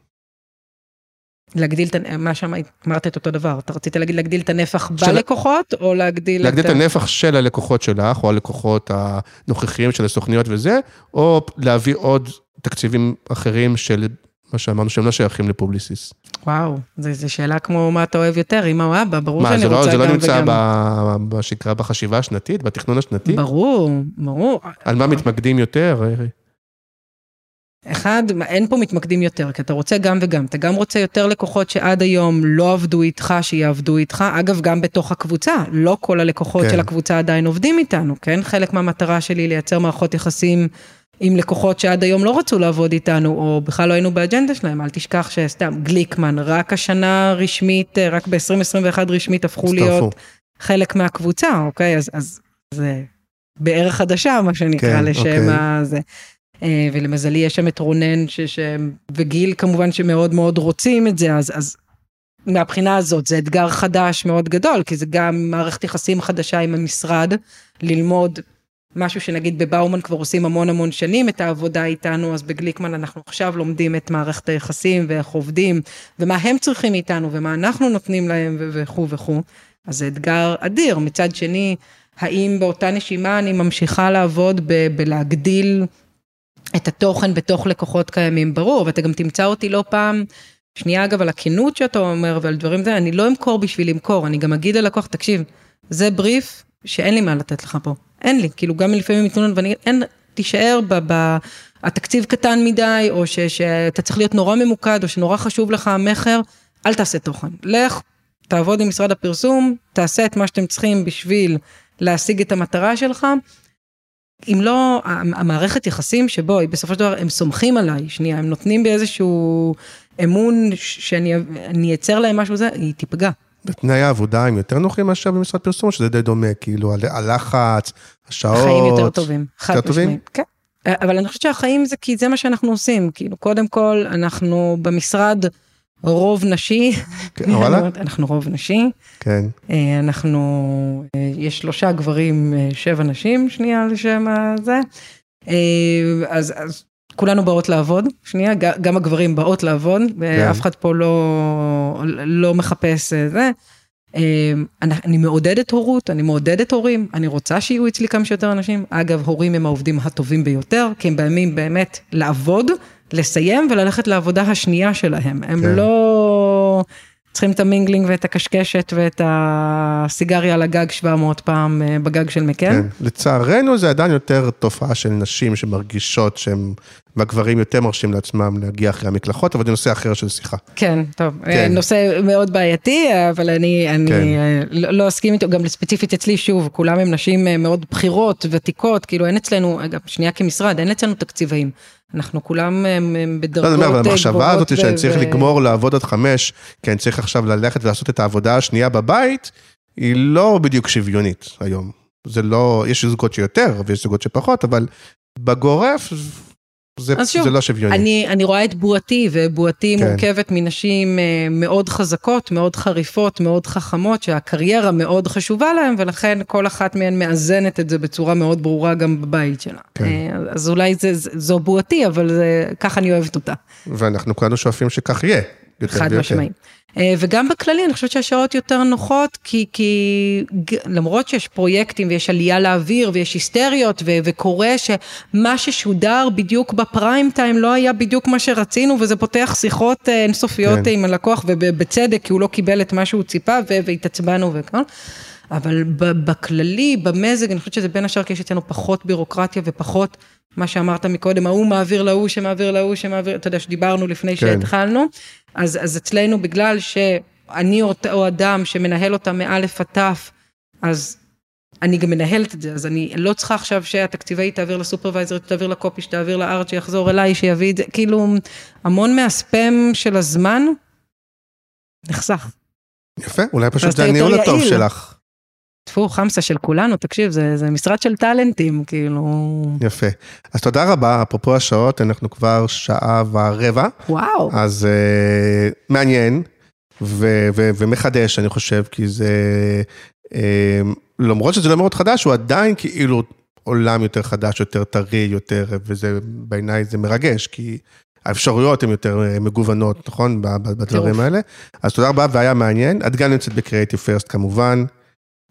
Speaker 4: להגדיל את, ה- מה שאמרת את אותו דבר, אתה רצית להגיד להגדיל את הנפח
Speaker 3: של-
Speaker 4: בלקוחות, או להגדיל
Speaker 3: להגדיל את הנפח של הלקוחות שלך, או הלקוחות הנוכחיים של הסוכניות וזה, או להביא עוד תקציבים אחרים של מה שאמרנו שהם לא שייכים לפובליסיס.
Speaker 4: וואו, זו שאלה כמו מה אתה אוהב יותר, אמא או אבא, ברור
Speaker 3: מה,
Speaker 4: שאני
Speaker 3: זה לא,
Speaker 4: רוצה
Speaker 3: זה
Speaker 4: גם
Speaker 3: לא נמצא
Speaker 4: וגם.
Speaker 3: ב- מה שנקרא בחשיבה השנתית, בתכנון השנתי?
Speaker 4: ברור, ברור.
Speaker 3: על מה מתמקדים יותר?
Speaker 4: אחד, אין פה מתמקדים יותר, כי אתה רוצה גם וגם. אתה גם רוצה יותר לקוחות שעד היום לא עבדו איתך, שיעבדו איתך. אגב, גם בתוך הקבוצה, לא כל הלקוחות
Speaker 3: כן.
Speaker 4: של הקבוצה עדיין עובדים איתנו, כן? חלק מהמטרה שלי לייצר מערכות יחסים עם לקוחות שעד היום לא רצו לעבוד איתנו, או בכלל לא היינו באג'נדה שלהם. אל תשכח שסתם, גליקמן, רק השנה רשמית, אה, רק ב-2021 רשמית הפכו
Speaker 3: הצטרפו.
Speaker 4: להיות חלק מהקבוצה, אוקיי? אז, אז זה בערך חדשה, מה שנקרא,
Speaker 3: כן,
Speaker 4: לשם
Speaker 3: אוקיי.
Speaker 4: הזה. אה, ולמזלי יש שם את רונן ש, ש, וגיל כמובן שמאוד מאוד רוצים את זה, אז, אז מהבחינה הזאת זה אתגר חדש מאוד גדול, כי זה גם מערכת יחסים חדשה עם המשרד, ללמוד משהו שנגיד בבאומן כבר עושים המון המון שנים את העבודה איתנו, אז בגליקמן אנחנו עכשיו לומדים את מערכת היחסים ואיך עובדים, ומה הם צריכים מאיתנו ומה אנחנו נותנים להם וכו' וכו'. אז זה אתגר אדיר. מצד שני, האם באותה נשימה אני ממשיכה לעבוד ב- בלהגדיל את התוכן בתוך לקוחות קיימים, ברור, ואתה גם תמצא אותי לא פעם, שנייה אגב על הכנות שאתה אומר ועל דברים זה, אני לא אמכור בשביל למכור, אני גם אגיד ללקוח, תקשיב, זה בריף שאין לי מה לתת לך פה, אין לי, כאילו גם לפעמים מתלונן ואני אין, תישאר ב... ב התקציב קטן מדי, או ש, שאתה צריך להיות נורא ממוקד, או שנורא חשוב לך המכר, אל תעשה תוכן. לך, תעבוד עם משרד הפרסום, תעשה את מה שאתם צריכים בשביל להשיג את המטרה שלך. אם לא, המערכת יחסים שבו, בסופו של דבר, הם סומכים עליי, שנייה, הם נותנים בי איזשהו אמון שאני אני אייצר להם משהו זה, היא תיפגע.
Speaker 3: בתנאי העבודה הם יותר נוחים מאשר במשרד פרסום, שזה די דומה, כאילו הלחץ, השעות.
Speaker 4: החיים יותר טובים,
Speaker 3: יותר טובים?
Speaker 4: כן. אבל אני חושבת שהחיים זה כי זה מה שאנחנו עושים, כאילו, קודם כל, אנחנו במשרד רוב נשי.
Speaker 3: כן, וואלה?
Speaker 4: אנחנו רוב נשי.
Speaker 3: כן,
Speaker 4: אה, אנחנו, אה, יש שלושה גברים, אה, שבע נשים, שנייה לשם הזה. אז, אז כולנו באות לעבוד, שנייה, גם הגברים באות לעבוד, ואף אחד פה לא, לא מחפש אה, זה. אה, אני, אני מעודדת הורות, אני מעודדת הורים, אני רוצה שיהיו אצלי כמה שיותר אנשים. אגב, הורים הם העובדים הטובים ביותר, כי הם באים באמת לעבוד, לסיים וללכת לעבודה השנייה שלהם. הם
Speaker 3: כן.
Speaker 4: לא צריכים את המינגלינג ואת הקשקשת ואת הסיגריה על הגג 700 פעם אה, בגג של מקן.
Speaker 3: כן. לצערנו זה עדיין יותר תופעה של נשים שמרגישות שהם, והגברים יותר מרשים לעצמם להגיע אחרי המקלחות, אבל זה נושא אחר של שיחה.
Speaker 4: כן, טוב,
Speaker 3: כן.
Speaker 4: כן. נושא מאוד בעייתי, אבל אני, אני
Speaker 3: כן.
Speaker 4: כן. לא, לא אסכים איתו, גם ספציפית אצלי, שוב, כולם הם נשים אה, מאוד בכירות, ותיקות, כאילו אין אצלנו, אגב, שנייה כמשרד, אין אצלנו תקציבאים. אנחנו כולם הם, הם
Speaker 3: לא,
Speaker 4: בדרגות
Speaker 3: אני אומר, אבל
Speaker 4: אה,
Speaker 3: המחשבה
Speaker 4: גבוהות
Speaker 3: הזאת שאני צריך
Speaker 4: ו-
Speaker 3: לגמור לעבוד עד חמש, כי אני צריך עכשיו ללכת ולעשות את העבודה השנייה בבית, היא לא בדיוק שוויונית היום. זה לא, יש זוגות שיותר ויש זוגות שפחות, אבל בגורף זה,
Speaker 4: שוב,
Speaker 3: זה לא שוויוני.
Speaker 4: אני, אני רואה את בועתי, ובועתי
Speaker 3: כן.
Speaker 4: מורכבת מנשים אה, מאוד חזקות, מאוד חריפות, מאוד חכמות, שהקריירה מאוד חשובה להן, ולכן כל אחת מהן מאזנת את זה בצורה מאוד ברורה גם בבית שלה.
Speaker 3: כן.
Speaker 4: אה, אז אולי זה, זו בועתי, אבל זה, ככה אני אוהבת אותה,
Speaker 3: ואנחנו כולנו שואפים שכך יהיה.
Speaker 4: חד. משמעית. אה, וגם בכללי, אני חושבת שהשעות יותר נוחות, כי, כי למרות שיש פרויקטים ויש עלייה לאוויר ויש היסטריות ו- וקורה שמה ששודר בדיוק בפריים טיים לא היה בדיוק מה שרצינו, וזה פותח שיחות אה, אינסופיות
Speaker 3: כן.
Speaker 4: עם הלקוח, ובצדק, כי הוא לא קיבל את מה שהוא ציפה, והתעצבנו וכאן. אבל בכללי, במזג, אני חושבת שזה בין השאר כי יש אצלנו פחות בירוקרטיה ופחות מה שאמרת מקודם, ההוא מעביר להוא שמעביר להוא שמעביר, אתה יודע, שדיברנו לפני
Speaker 3: כן.
Speaker 4: שהתחלנו, אז, אז אצלנו בגלל שאני אותו אדם שמנהל אותה מאלף עד תף, אז אני גם מנהלת את זה, אז אני לא צריכה עכשיו שהתקציבאית תעביר לסופרוויזר, תעביר לקופי, שתעביר לארט, שיחזור אליי, שיביא את זה, כאילו המון מהספאם של הזמן נחסך.
Speaker 3: יפה, אולי פשוט זה הניהול הטוב. שלך.
Speaker 4: טפו, חמסה של כולנו, תקשיב, זה, זה משרד של טאלנטים, כאילו...
Speaker 3: יפה. אז תודה רבה, אפרופו השעות, אנחנו כבר שעה ורבע,
Speaker 4: וואו.
Speaker 3: אז uh, מעניין ו- ו- ומחדש, אני חושב, כי זה, uh, למרות שזה לא מאוד חדש, הוא עדיין כאילו עולם יותר חדש, יותר טרי, יותר, וזה בעיניי זה מרגש, כי האפשרויות הן יותר אה, מגוונות, נכון? בדברים. האלה. אז תודה רבה, והיה מעניין. את גם נמצאת בקריאיטיב פרסט כמובן,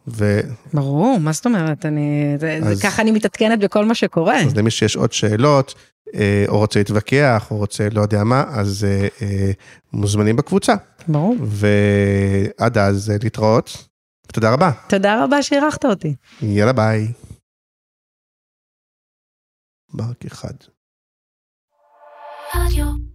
Speaker 3: ו...
Speaker 4: ברור, מה זאת אומרת? אני... זה,
Speaker 3: אז-
Speaker 4: זה, ככה אני מתעדכנת בכל מה שקורה.
Speaker 3: אז למי שיש עוד שאלות, אה, או רוצה להתווכח, או רוצה לא יודע מה, אז אה, אה, מוזמנים בקבוצה.
Speaker 4: ברור.
Speaker 3: ועד אז להתראות. תודה רבה.
Speaker 4: תודה רבה שאירחת אותי.
Speaker 3: יאללה ביי. מרק אחד.
Speaker 1: רדיו.